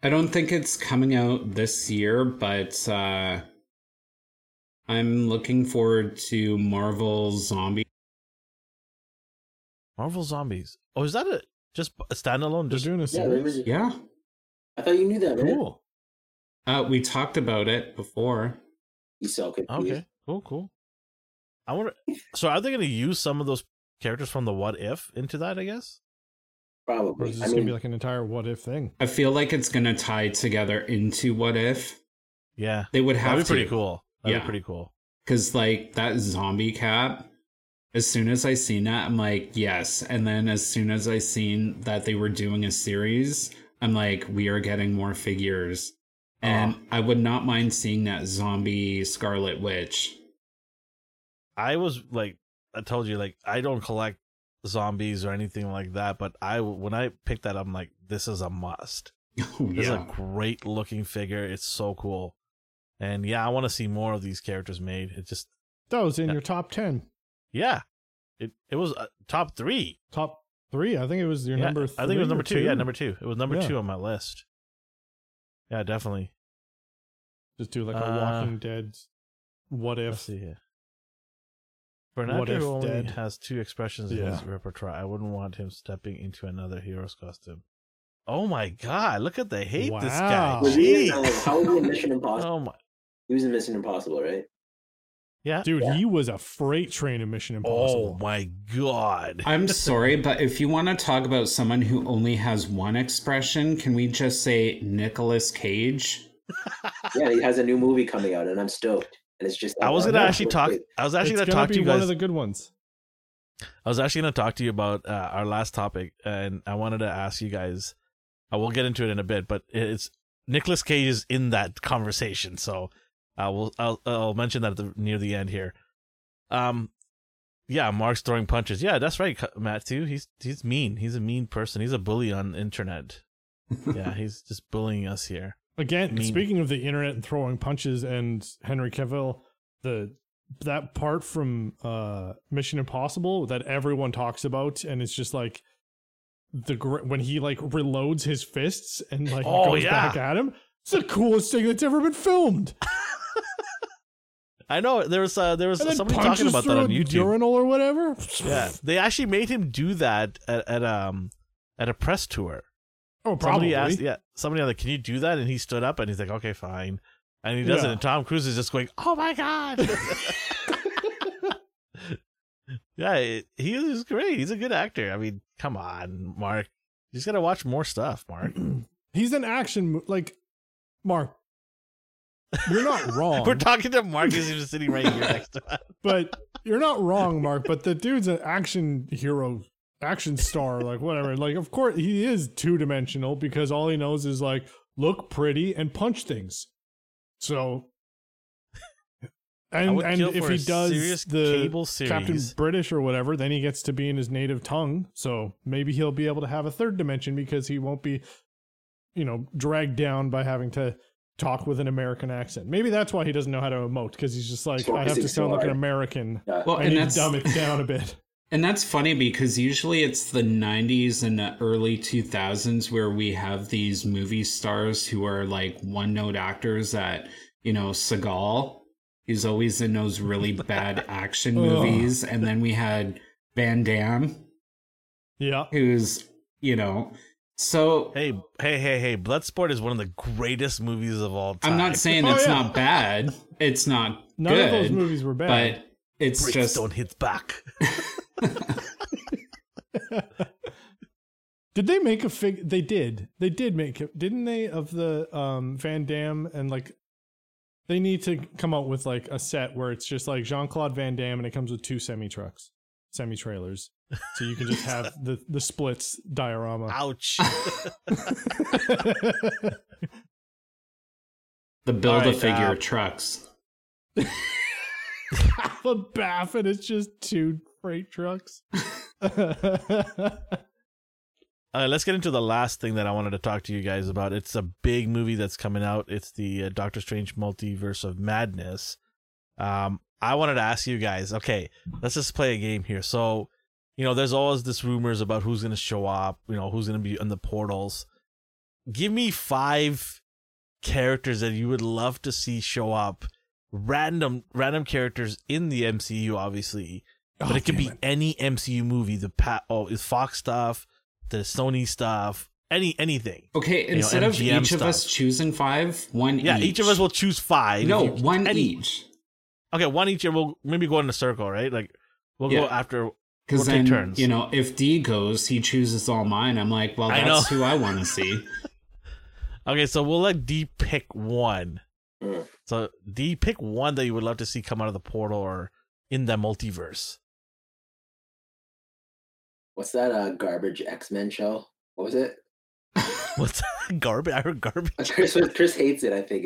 Speaker 4: I don't think it's coming out this year, but uh, I'm looking forward to Marvel Zombie.
Speaker 2: Marvel Zombies. Oh, is that a just a standalone? Just
Speaker 1: doing a
Speaker 3: Yeah, there
Speaker 1: series.
Speaker 3: was-
Speaker 4: Yeah,
Speaker 3: I thought you knew that, man.
Speaker 1: Cool.
Speaker 4: uh, we talked about it before.
Speaker 3: He's so confused.
Speaker 2: okay. Cool, cool. I wonder. So, are they going to use some of those characters from the What If into that? I guess.
Speaker 1: Or
Speaker 3: Probably.
Speaker 1: is
Speaker 3: I
Speaker 1: this gonna be like an entire what if thing?
Speaker 4: I feel like it's gonna tie together into What If.
Speaker 2: Yeah,
Speaker 4: They would have
Speaker 2: that'd be pretty cool. That'd
Speaker 4: Yeah.
Speaker 2: be pretty cool.
Speaker 4: Cause like that zombie cap, as soon as I seen that, I'm like, yes. And then as soon as I seen that they were doing a series, I'm like, we are getting more figures. And I would not mind seeing that zombie Scarlet Witch.
Speaker 2: I was like, I told you, like, I don't collect zombies or anything like that, but I when I picked that, I'm like, this is a must. Oh, this yeah. is a great looking figure. It's so cool, and yeah, I want to see more of these characters made. It just
Speaker 1: that was in your top ten.
Speaker 2: Yeah, it it was uh, top three.
Speaker 1: Top three. I think it was your yeah, number. I
Speaker 2: think it was number two. two. Yeah, number two. It was number yeah. two on my list. Yeah, definitely.
Speaker 1: Just do like a uh, Walking Dead. What if?
Speaker 2: See here. For an actor who only dead? has two expressions in his repertoire, I wouldn't want him stepping into another hero's costume. Oh my god! Look at the hate wow. this guy. Was he, uh, how was he in
Speaker 3: Mission Impossible? Oh my! He was in Mission Impossible, right?
Speaker 2: Yeah,
Speaker 1: dude,
Speaker 2: yeah.
Speaker 1: he was a freight train in Mission Impossible.
Speaker 2: Oh my god!
Speaker 4: I'm sorry, but if you want to talk about someone who only has one expression, can we just say Nicolas Cage?
Speaker 3: yeah, he has a new movie coming out, and I'm stoked. And it's just
Speaker 2: I was gonna actually talk. I was actually gonna, talk to you guys.
Speaker 1: One of the good ones.
Speaker 2: I was actually gonna talk to you about uh, our last topic, and I wanted to ask you guys. I will get into it in a bit, but it's Nicolas Cage is in that conversation, so I will. I'll, I'll mention that the, near the end here. Um, yeah, Mark's throwing punches. Yeah, that's right, Matt. Too. He's he's mean. He's a mean person. He's a bully on internet. yeah, he's just bullying us here.
Speaker 1: Again, mean, speaking of the internet and throwing punches and Henry Cavill, the that part from uh Mission Impossible that everyone talks about and it's just like the when he like reloads his fists and like oh, goes yeah. back at him. It's the coolest thing that's ever been filmed.
Speaker 2: I know there was uh, there was somebody talking about that on YouTube.
Speaker 1: Urinal or whatever.
Speaker 2: Yeah, they actually made him do that at, at um at a press tour.
Speaker 1: Oh, probably.
Speaker 2: Somebody asked, yeah, somebody like, "Can you do that?" And he stood up and he's like, "Okay, fine." And he does yeah. it, and Tom Cruise is just going, "Oh my god!" yeah, it, he is great. He's a good actor. I mean, come on, Mark. You just gotta watch more stuff, Mark.
Speaker 1: he's an action like Mark. You're not wrong.
Speaker 2: We're talking to Mark. He's just sitting right here next to us.
Speaker 1: but you're not wrong, Mark. But the dude's an action hero action star, like whatever. Like, of course, he is two dimensional because all he knows is like look pretty and punch things. So, and and if he does the Captain British or whatever, then he gets to be in his native tongue. So maybe he'll be able to have a third dimension because he won't be, you know, dragged down by having to talk with an American accent. Maybe that's why he doesn't know how to emote because he's just like, I have to sound like an American. Yeah. Well, I need to dumb it down a bit.
Speaker 4: And that's funny because usually it's the 90s and the early 2000s where we have these movie stars who are like one note actors that, you know, Seagal is always in those really bad action movies. And then we had Van Damme.
Speaker 1: Yeah.
Speaker 4: Who's, you know, so
Speaker 2: hey, hey, hey, hey! Bloodsport is one of the greatest movies of all time.
Speaker 4: I'm not saying oh, it's yeah. not bad. It's not.
Speaker 1: None
Speaker 4: good,
Speaker 1: of those movies were bad.
Speaker 4: But it's Bridgestone just
Speaker 2: don't hit back.
Speaker 1: did they make a fig? They did. They did make it, didn't they? Of the um Van Damme and like, they need to come out with like a set where it's just like Jean Claude Van Damme and it comes with two semi trucks, semi trailers, so you can just have the the splits diorama.
Speaker 2: Ouch.
Speaker 4: the build a figure uh, trucks.
Speaker 1: the bath and it's just two freight trucks. Uh,
Speaker 2: let's get into the last thing that I wanted to talk to you guys about. It's a big movie that's coming out. It's the uh, Doctor Strange Multiverse of Madness. Um, I wanted to ask you guys. Okay, let's just play a game here. So, you know, there's always this rumors about who's going to show up. You know, who's going to be in the portals. Give me five characters that you would love to see show up random random characters in the MCU, obviously, but oh, it could be it. any MCU movie. The pat oh, is Fox stuff, the Sony stuff, any anything.
Speaker 4: Okay, instead know, of each stuff. of us choosing five, one.
Speaker 2: Yeah, each.
Speaker 4: each
Speaker 2: of us will choose five.
Speaker 4: No, one any. each.
Speaker 2: Okay, one each, and we'll maybe go in a circle, right? Like we'll yeah. go after.
Speaker 4: Because we'll then, turns. you know, if D goes, he chooses all mine. I'm like, well, that's who I want to see.
Speaker 2: okay, so we'll let D pick one. So, do you pick one that you would love to see come out of the portal or in the multiverse?
Speaker 3: What's that uh, garbage X Men show? What was it?
Speaker 2: What's garbage? I heard garbage.
Speaker 3: Chris, Chris hates it. I think.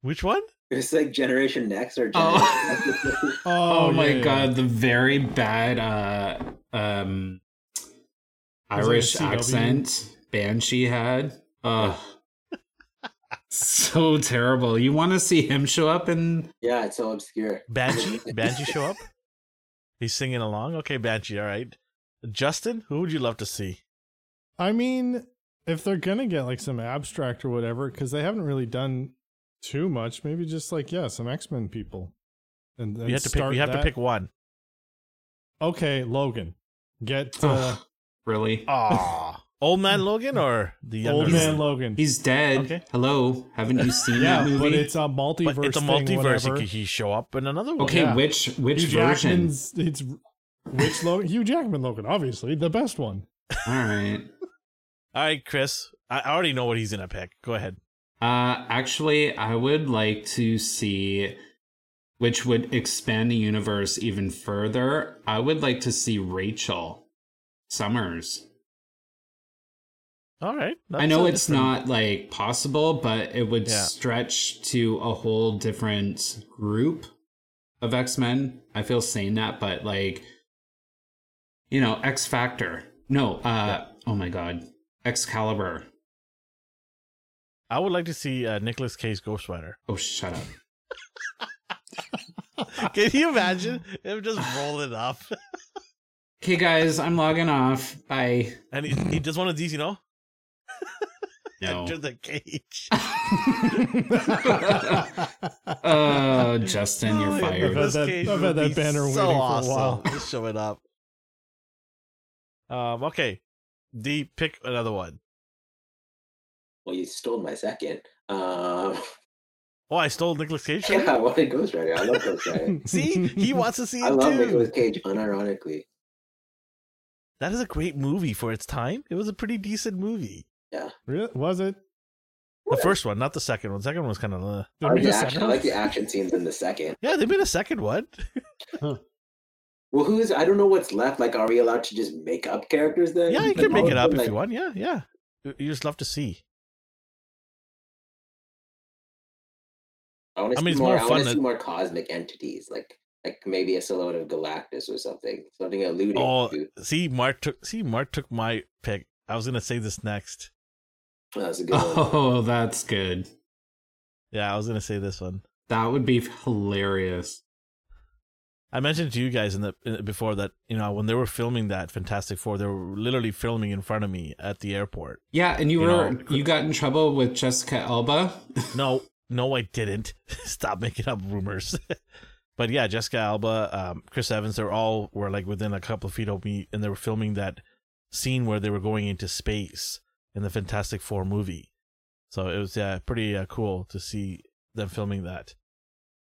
Speaker 2: Which one?
Speaker 3: It's like Generation Next or Generation
Speaker 4: oh, oh, oh my yeah. god, the very bad uh um Irish accent Banshee had. Uh so terrible. You want to see him show up and
Speaker 3: Yeah, it's so obscure.
Speaker 2: Banshee? Banshee show up? He's singing along? Okay, Banshee, all right. Justin, who would you love to see?
Speaker 1: I mean, if they're gonna get like some abstract or whatever, because they haven't really done too much, maybe just like yeah, some X Men people.
Speaker 2: And, and you have to pick. You have to pick one.
Speaker 1: Okay, Logan. Get uh,
Speaker 4: really.
Speaker 2: Ah. Old Man Logan or the
Speaker 1: Old Man Logan?
Speaker 4: He's dead. Okay. Hello, haven't you seen yeah, that movie?
Speaker 1: but it's a multiverse. But
Speaker 2: it's a multiverse. He, he show up in another one.
Speaker 4: Okay, yeah. which which Hugh version?
Speaker 1: It's which Logan? Hugh Jackman Logan, obviously the best one.
Speaker 4: All right.
Speaker 2: All right, Chris. I already know what he's gonna pick. Go ahead.
Speaker 4: Uh, actually, I would like to see, which would expand the universe even further. I would like to see Rachel Summers.
Speaker 2: All right.
Speaker 4: I know it's different... not like possible, but it would yeah. stretch to a whole different group of X Men. I feel saying that, but like, you know, X Factor. No, uh, yeah. oh my God, Excalibur.
Speaker 2: I would like to see uh, Nicolas Cage Ghost Rider.
Speaker 4: Oh, shut
Speaker 2: up. Can you imagine him just rolling up?
Speaker 4: okay, guys, I'm logging off. Bye.
Speaker 2: And he, he does one of these, you know?
Speaker 4: No.
Speaker 2: Enter the cage.
Speaker 4: oh, Justin, you're fired.
Speaker 1: I've had that, I've had that banner so waiting awesome. for a while.
Speaker 2: Just show it up. Um, okay. D, pick another one.
Speaker 3: Well, you stole my second. Um,
Speaker 2: oh, I stole Nicolas Cage.
Speaker 3: Yeah, I wanted Ghost Rider. I love Ghost Rider.
Speaker 2: see, he wants to see it
Speaker 3: I love
Speaker 2: too.
Speaker 3: Nicolas Cage, unironically.
Speaker 2: That is a great movie for its time. It was a pretty decent movie.
Speaker 3: Yeah.
Speaker 1: Really? Was it?
Speaker 2: The first one, not the second one. The second one was kind of. Uh,
Speaker 3: I, like the action, I like the action scenes in the second.
Speaker 2: Yeah, they made a second one.
Speaker 3: huh. Well, who's? I don't know what's left. Like, are we allowed to just make up characters then?
Speaker 2: Yeah, you can make it up if you want. Yeah, yeah. You just love to see.
Speaker 3: I want to I mean, see more. I want to see more cosmic entities, like like maybe a silhouette of Galactus or something, something alluding. Oh, to.
Speaker 2: see, Mark took see Mark took my pick. I was gonna say this next.
Speaker 3: Oh, that's a good
Speaker 4: Oh, that's good.
Speaker 2: Yeah, I was gonna say this one.
Speaker 4: That would be hilarious.
Speaker 2: I mentioned to you guys in the in, before that you know when they were filming that Fantastic Four, they were literally filming in front of me at the airport.
Speaker 4: Yeah, and you, you were know, you got in trouble with Jessica Alba.
Speaker 2: no, no, I didn't. Stop making up rumors. but yeah, Jessica Alba, um, Chris Evans, they're all were like within a couple of feet of me, and they were filming that scene where they were going into space in the Fantastic Four movie. So it was yeah pretty uh, cool to see them filming that.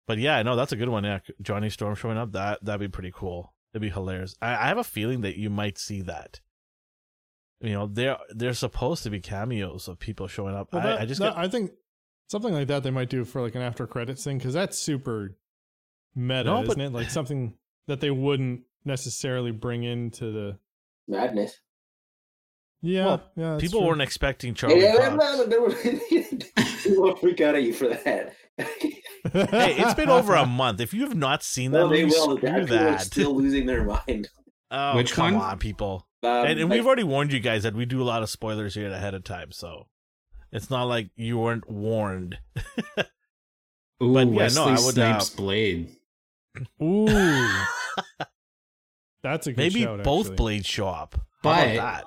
Speaker 2: But yeah, no, that's a good one. Yeah, Johnny Storm showing up that that'd be pretty cool. It'd be hilarious. I, I have a feeling that you might see that. You know, they're they're supposed to be cameos of people showing up. Well, that, I, I, just
Speaker 1: that, I think something like that they might do for like an after credits thing because that's super meta, no, isn't it? Like something that they wouldn't necessarily bring into the
Speaker 3: madness.
Speaker 1: Yeah, well, yeah.
Speaker 2: People
Speaker 1: true.
Speaker 2: weren't expecting Charlie. Yeah, Cox.
Speaker 3: we won't freak out at you for that.
Speaker 2: hey, it's been over a month. If you have not seen that, well, they will. Screw that.
Speaker 3: Still losing their mind.
Speaker 2: Oh, Which come one? on, people. Um, and, and like, we've already warned you guys that we do a lot of spoilers here ahead of time, so it's not like you weren't warned.
Speaker 4: Ooh, but yeah, Wesley no, I would, Snipes' uh, blade.
Speaker 1: Ooh, that's a
Speaker 2: maybe
Speaker 1: shout,
Speaker 2: both
Speaker 1: actually.
Speaker 2: blades show up.
Speaker 4: But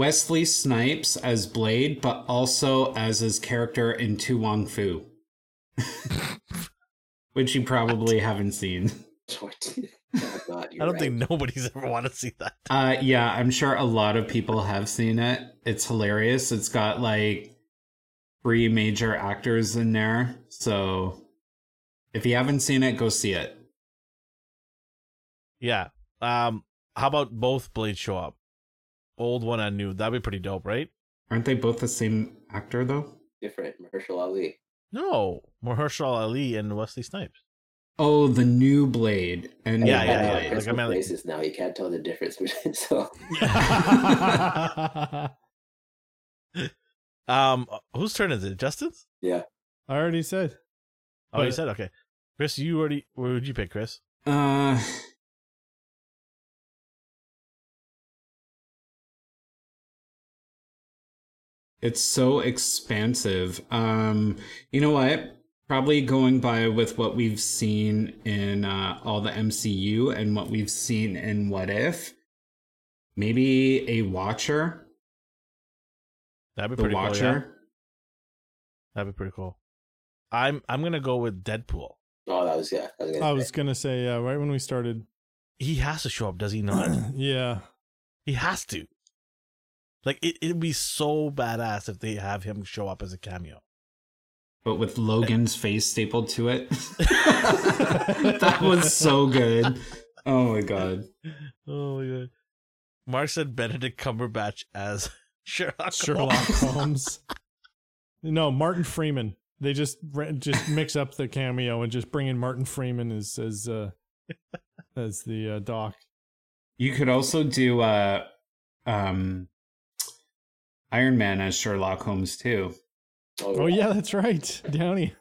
Speaker 4: Wesley Snipes as Blade, but also as his character in To Wong Foo, which you probably what? haven't seen.
Speaker 2: I don't right. think nobody's ever want to see that.
Speaker 4: Uh, yeah, I'm sure a lot of people have seen it. It's hilarious. It's got like three major actors in there. So if you haven't seen it, go see it.
Speaker 2: Yeah. Um, how about both blades show up? Old one and new. That'd be pretty dope, right?
Speaker 4: Aren't they both the same actor though?
Speaker 3: Different. Mahershala Ali.
Speaker 2: No, Mahershala Ali and Wesley Snipes.
Speaker 4: Oh, the new Blade and
Speaker 2: yeah, yeah, yeah. yeah.
Speaker 3: Like, I mean, places now you can't tell the difference between so.
Speaker 2: um, whose turn is it? Justin's?
Speaker 3: Yeah.
Speaker 1: I already said.
Speaker 2: Oh, but, you said okay. Chris, you already. Where would you pick, Chris?
Speaker 4: Uh, It's so expansive. Um, you know what? Probably going by with what we've seen in uh, all the MCU and what we've seen in What If. Maybe a Watcher.
Speaker 2: That'd be the pretty Watcher. cool. Yeah. That'd be pretty cool. I'm I'm gonna go with Deadpool.
Speaker 3: Oh, that was yeah.
Speaker 1: I was gonna, I was gonna say yeah. Right when we started,
Speaker 2: he has to show up, does he not?
Speaker 1: yeah,
Speaker 2: he has to. Like it, it'd be so badass if they have him show up as a cameo.
Speaker 4: But with Logan's face stapled to it. that was so good. Oh my god.
Speaker 2: Oh my god. Mark said Benedict Cumberbatch as Sherlock
Speaker 1: Sherlock Holmes. no, Martin Freeman. They just just mix up the cameo and just bring in Martin Freeman as as uh, as the uh, doc.
Speaker 4: You could also do uh um Iron Man as Sherlock Holmes too.
Speaker 1: Oh, yeah, that's right, Downey.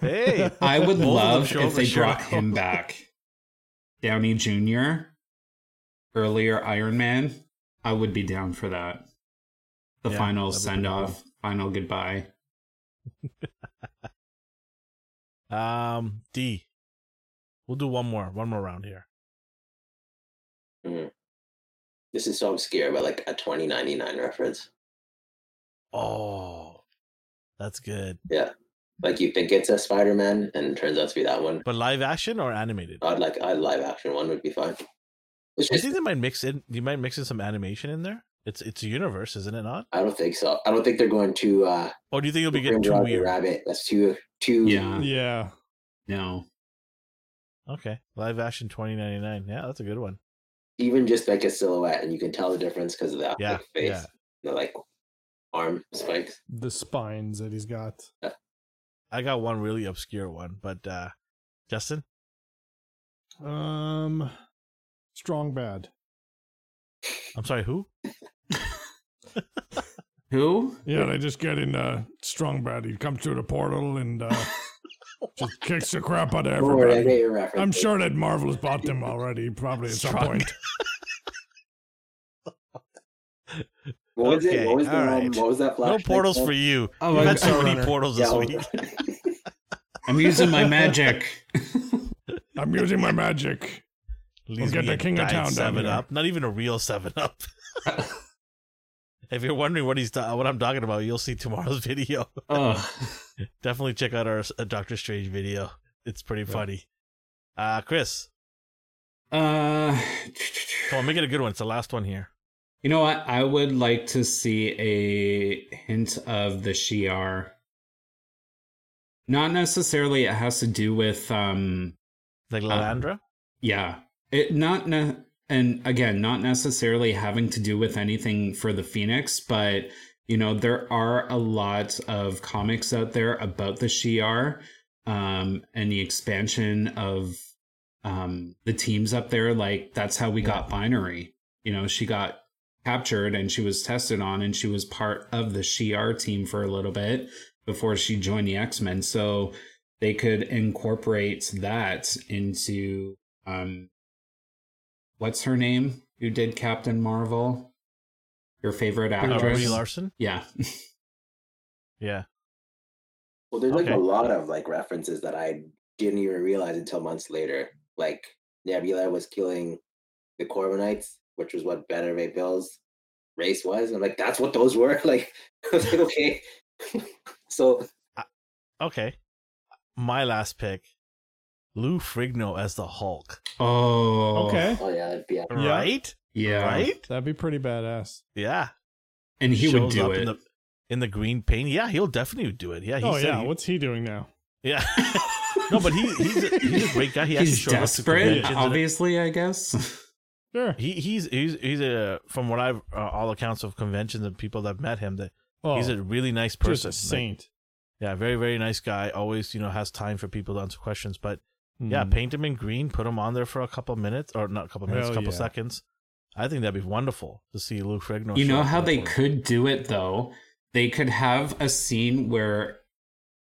Speaker 2: Hey,
Speaker 4: I would love if they brought him back. Downey Jr. Earlier Iron Man, I would be down for that. The yeah, final send off, cool. final goodbye.
Speaker 2: um, D. We'll do one more, one more round here.
Speaker 3: Mm. This is so obscure, but like a twenty ninety nine reference.
Speaker 2: Oh, that's good.
Speaker 3: Yeah. Like you think it's a Spider Man and it turns out to be that one.
Speaker 2: But live action or animated?
Speaker 3: I'd like a live action one would be fine.
Speaker 2: It's just, I think they might mix in you might mix in some animation in there. It's it's a universe, isn't it not?
Speaker 3: I don't think so. I don't think they're going to uh
Speaker 2: Or do you think it'll be getting too weird?
Speaker 3: Rabbit. That's too too
Speaker 4: Yeah.
Speaker 1: Yeah.
Speaker 4: No.
Speaker 2: Okay. Live action twenty ninety nine. Yeah, that's a good one.
Speaker 3: Even just like a silhouette and you can tell the difference because of that yeah, like, face. Yeah. The like arm spikes.
Speaker 1: The spines that he's got.
Speaker 2: I got one really obscure one, but uh Justin?
Speaker 1: Um Strong Bad.
Speaker 2: I'm sorry, who?
Speaker 4: who?
Speaker 1: Yeah, they just get in uh Strong Bad. He comes through the portal and uh just kicks the crap out of everybody. I'm sure that Marvel has bought them already, probably at Strong. some point.
Speaker 3: What was okay, it? What was, the, right. what was that
Speaker 2: No portals for you. Oh, You've had so many portals this yeah, week.
Speaker 4: I'm using my magic.
Speaker 1: I'm using my magic.
Speaker 2: We'll get the king of town seven up. Not even a real seven up. if you're wondering what he's ta- what I'm talking about, you'll see tomorrow's video.
Speaker 4: oh.
Speaker 2: Definitely check out our uh, Doctor Strange video. It's pretty yeah. funny. Uh, Chris.
Speaker 4: Uh,
Speaker 2: come on, make it a good one. It's the last one here.
Speaker 4: You know what? I would like to see a hint of the Shi'ar. Not necessarily it has to do with um
Speaker 2: like Lilandra? Uh,
Speaker 4: yeah. It not ne- and again, not necessarily having to do with anything for the Phoenix, but you know, there are a lot of comics out there about the Shi'ar um and the expansion of um the teams up there like that's how we got binary. You know, she got captured and she was tested on and she was part of the Shi'ar team for a little bit before she joined the X-Men. So they could incorporate that into um what's her name who did Captain Marvel? Your favorite actress?
Speaker 2: Brie Larson?
Speaker 4: Yeah.
Speaker 2: yeah.
Speaker 3: Well, there's like okay. a lot of like references that I didn't even realize until months later. Like Nebula was killing the Korbinites which was what Beta Ray Bill's race was. And I'm like, that's what those were. Like, like okay. so,
Speaker 2: uh, okay. My last pick, Lou Ferrigno as the Hulk.
Speaker 4: Oh,
Speaker 1: okay.
Speaker 3: Oh yeah, that'd be
Speaker 2: right.
Speaker 4: Yeah,
Speaker 2: right.
Speaker 1: That'd be pretty badass.
Speaker 2: Yeah,
Speaker 4: and he would do it
Speaker 2: in the, in the, green paint. Yeah, he'll definitely do it. Yeah.
Speaker 1: oh yeah. He, What's he doing now?
Speaker 2: Yeah. no, but he, he's a, he's a great guy. He
Speaker 4: he's desperate, obviously. I guess.
Speaker 2: Sure. He he's he's he's a from what I've uh, all accounts of conventions and people that have met him that oh, he's a really nice person.
Speaker 1: Just a saint. Like,
Speaker 2: yeah, very very nice guy. Always you know has time for people to answer questions. But mm. yeah, hmm. paint him in green, put him on there for a couple minutes or not a couple minutes, a couple yeah. seconds. I think that'd be wonderful to see Luke Ferrigno.
Speaker 4: You know how they court. could do it though they could have a scene where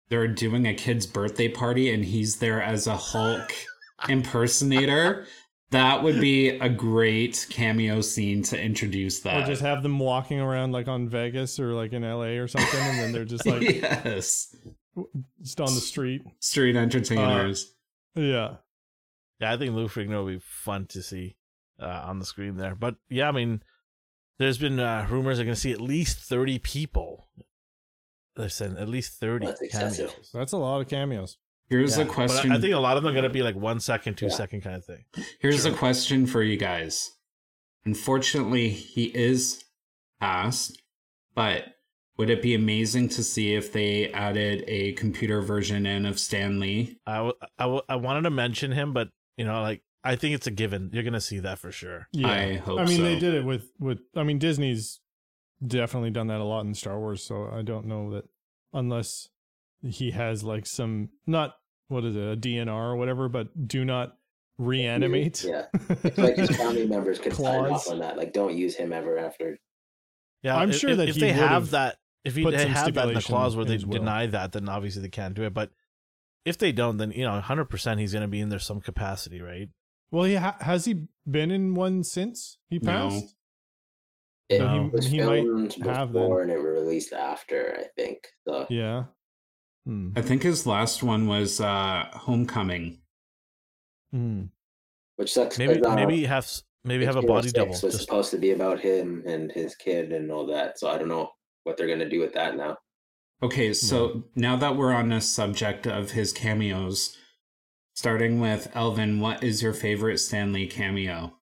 Speaker 4: they're doing a kid's birthday party and he's there as a Hulk impersonator. That would be a great cameo scene to introduce that.
Speaker 1: Or just have them walking around like on Vegas or like in LA or something, and then they're just like
Speaker 4: yes,
Speaker 1: just on the street,
Speaker 4: street entertainers.
Speaker 1: Uh, yeah,
Speaker 2: yeah. I think Lou Ferrigno would be fun to see uh, on the screen there. But yeah, I mean, there's been uh, rumors they're going to see at least thirty people. Listen, at least thirty That's cameos.
Speaker 1: That's a lot of cameos.
Speaker 4: Here's yeah, a question.
Speaker 2: I think a lot of them are going to be like one second, two yeah. second kind of thing.
Speaker 4: Here's sure. a question for you guys. Unfortunately, he is passed, but would it be amazing to see if they added a computer version in of Stan Lee?
Speaker 2: I, w- I, w- I wanted to mention him, but you know, like I think it's a given. You're gonna see that for sure.
Speaker 4: Yeah, I hope.
Speaker 1: I mean,
Speaker 4: so.
Speaker 1: they did it with with. I mean, Disney's definitely done that a lot in Star Wars. So I don't know that unless he has like some not what is it a DNR or whatever, but do not reanimate.
Speaker 3: Yeah, it's like his family members could sign off on that. Like, don't use him ever after.
Speaker 1: Yeah, I'm sure that
Speaker 2: if they have that, if he, they have that in the clause where they
Speaker 1: well.
Speaker 2: deny that, then obviously they can't do it. But if they don't, then you know, 100 percent he's going to be in there some capacity, right?
Speaker 1: Well, he ha- has he been in one since he passed. No.
Speaker 3: It no. was he, filmed he before and it was released after, I think. So
Speaker 1: yeah,
Speaker 4: Hmm. I think his last one was uh, Homecoming.
Speaker 1: Hmm.
Speaker 3: Which sucks.
Speaker 2: Maybe uh, maybe have maybe have a body double.
Speaker 3: Was just... supposed to be about him and his kid and all that. So I don't know what they're gonna do with that now.
Speaker 4: Okay, so hmm. now that we're on the subject of his cameos, starting with Elvin, what is your favorite Stan Lee cameo?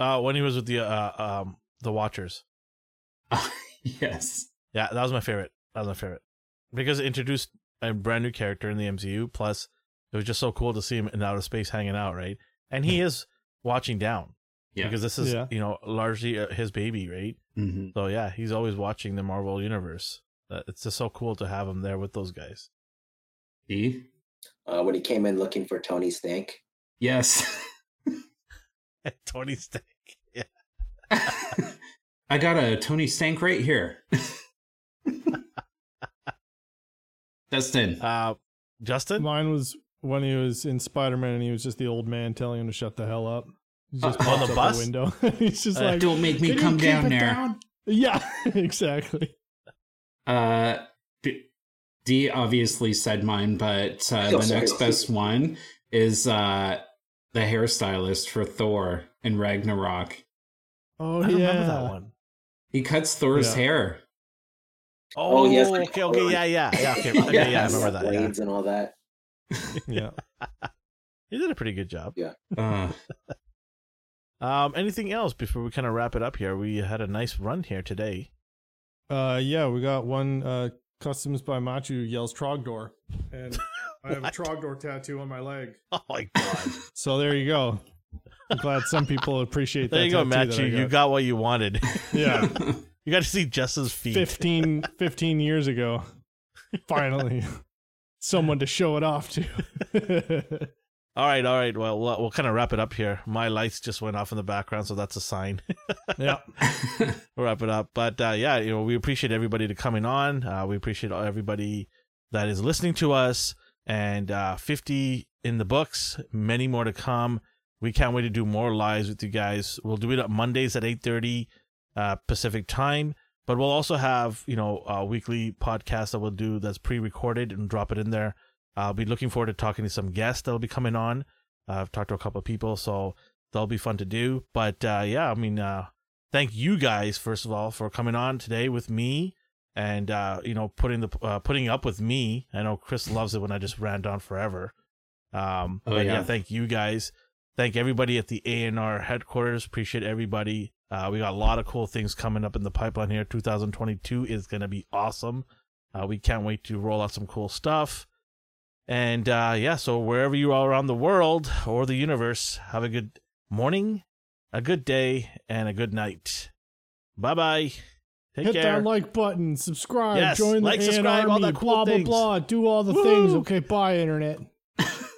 Speaker 2: Uh, when he was with the uh, um the Watchers.
Speaker 4: yes.
Speaker 2: Yeah, that was my favorite. That was my favorite because it introduced a brand new character in the MCU. Plus, it was just so cool to see him in outer space hanging out, right? And he is watching down. Yeah. Because this is, yeah. you know, largely uh, his baby, right?
Speaker 4: Mm-hmm.
Speaker 2: So, yeah, he's always watching the Marvel Universe. Uh, it's just so cool to have him there with those guys.
Speaker 4: E?
Speaker 3: Uh, when he came in looking for Tony Stank.
Speaker 4: Yes.
Speaker 2: Tony Stank. Yeah.
Speaker 4: I got a Tony Stank right here. Justin.
Speaker 2: Uh, Justin?
Speaker 1: Mine was when he was in Spider Man and he was just the old man telling him to shut the hell up.
Speaker 2: He just uh, on the bus?
Speaker 1: The window. He's just uh, like,
Speaker 4: "Don't make me come down there."
Speaker 1: Down? Yeah, exactly.
Speaker 4: Uh, D, obviously said mine, but uh, the sorry. next best one is uh the hairstylist for Thor in Ragnarok.
Speaker 1: Oh I yeah, that one.
Speaker 4: He cuts Thor's yeah. hair.
Speaker 2: Oh, oh yes. Okay, okay, yeah, yeah, yeah. Okay, okay yeah, yeah, I remember that.
Speaker 3: Blades yeah. and all that.
Speaker 1: yeah.
Speaker 2: he did a pretty good job.
Speaker 3: Yeah.
Speaker 4: Uh.
Speaker 2: um, anything else before we kind of wrap it up here? We had a nice run here today.
Speaker 1: Uh, yeah, we got one uh customs by Machu yells Trogdor, and I have a Trogdor tattoo on my leg.
Speaker 2: Oh my god!
Speaker 1: so there you go. I'm glad some people appreciate
Speaker 2: there
Speaker 1: that.
Speaker 2: There you go, Machu. You got what you wanted.
Speaker 1: Yeah.
Speaker 2: You got to see Jess's feet.
Speaker 1: 15, 15 years ago. Finally. Someone to show it off to.
Speaker 2: all right, all right. Well, we'll, we'll kind of wrap it up here. My lights just went off in the background, so that's a sign.
Speaker 1: yeah.
Speaker 2: we'll wrap it up. But uh, yeah, you know, we appreciate everybody to coming on. Uh, we appreciate everybody that is listening to us. And uh, 50 in the books, many more to come. We can't wait to do more lives with you guys. We'll do it on Mondays at 8:30 uh, Pacific time. But we'll also have, you know, a weekly podcast that we'll do that's pre-recorded and drop it in there. I'll be looking forward to talking to some guests that'll be coming on. Uh, I've talked to a couple of people, so that'll be fun to do. But uh, yeah, I mean, uh, thank you guys first of all for coming on today with me and uh, you know putting the uh, putting up with me. I know Chris loves it when I just ran on forever. Um, oh, yeah. yeah, thank you guys. Thank everybody at the A&R headquarters. Appreciate everybody uh, we got a lot of cool things coming up in the pipeline here. 2022 is going to be awesome. Uh, we can't wait to roll out some cool stuff. And uh, yeah, so wherever you are around the world or the universe, have a good morning, a good day, and a good night. Bye bye.
Speaker 1: Hit
Speaker 2: care.
Speaker 1: that like button, subscribe,
Speaker 2: yes,
Speaker 1: join
Speaker 2: like,
Speaker 1: the
Speaker 2: subscribe,
Speaker 1: army,
Speaker 2: all that cool
Speaker 1: blah
Speaker 2: things.
Speaker 1: blah blah. Do all the Woo-hoo! things. Okay, bye, internet.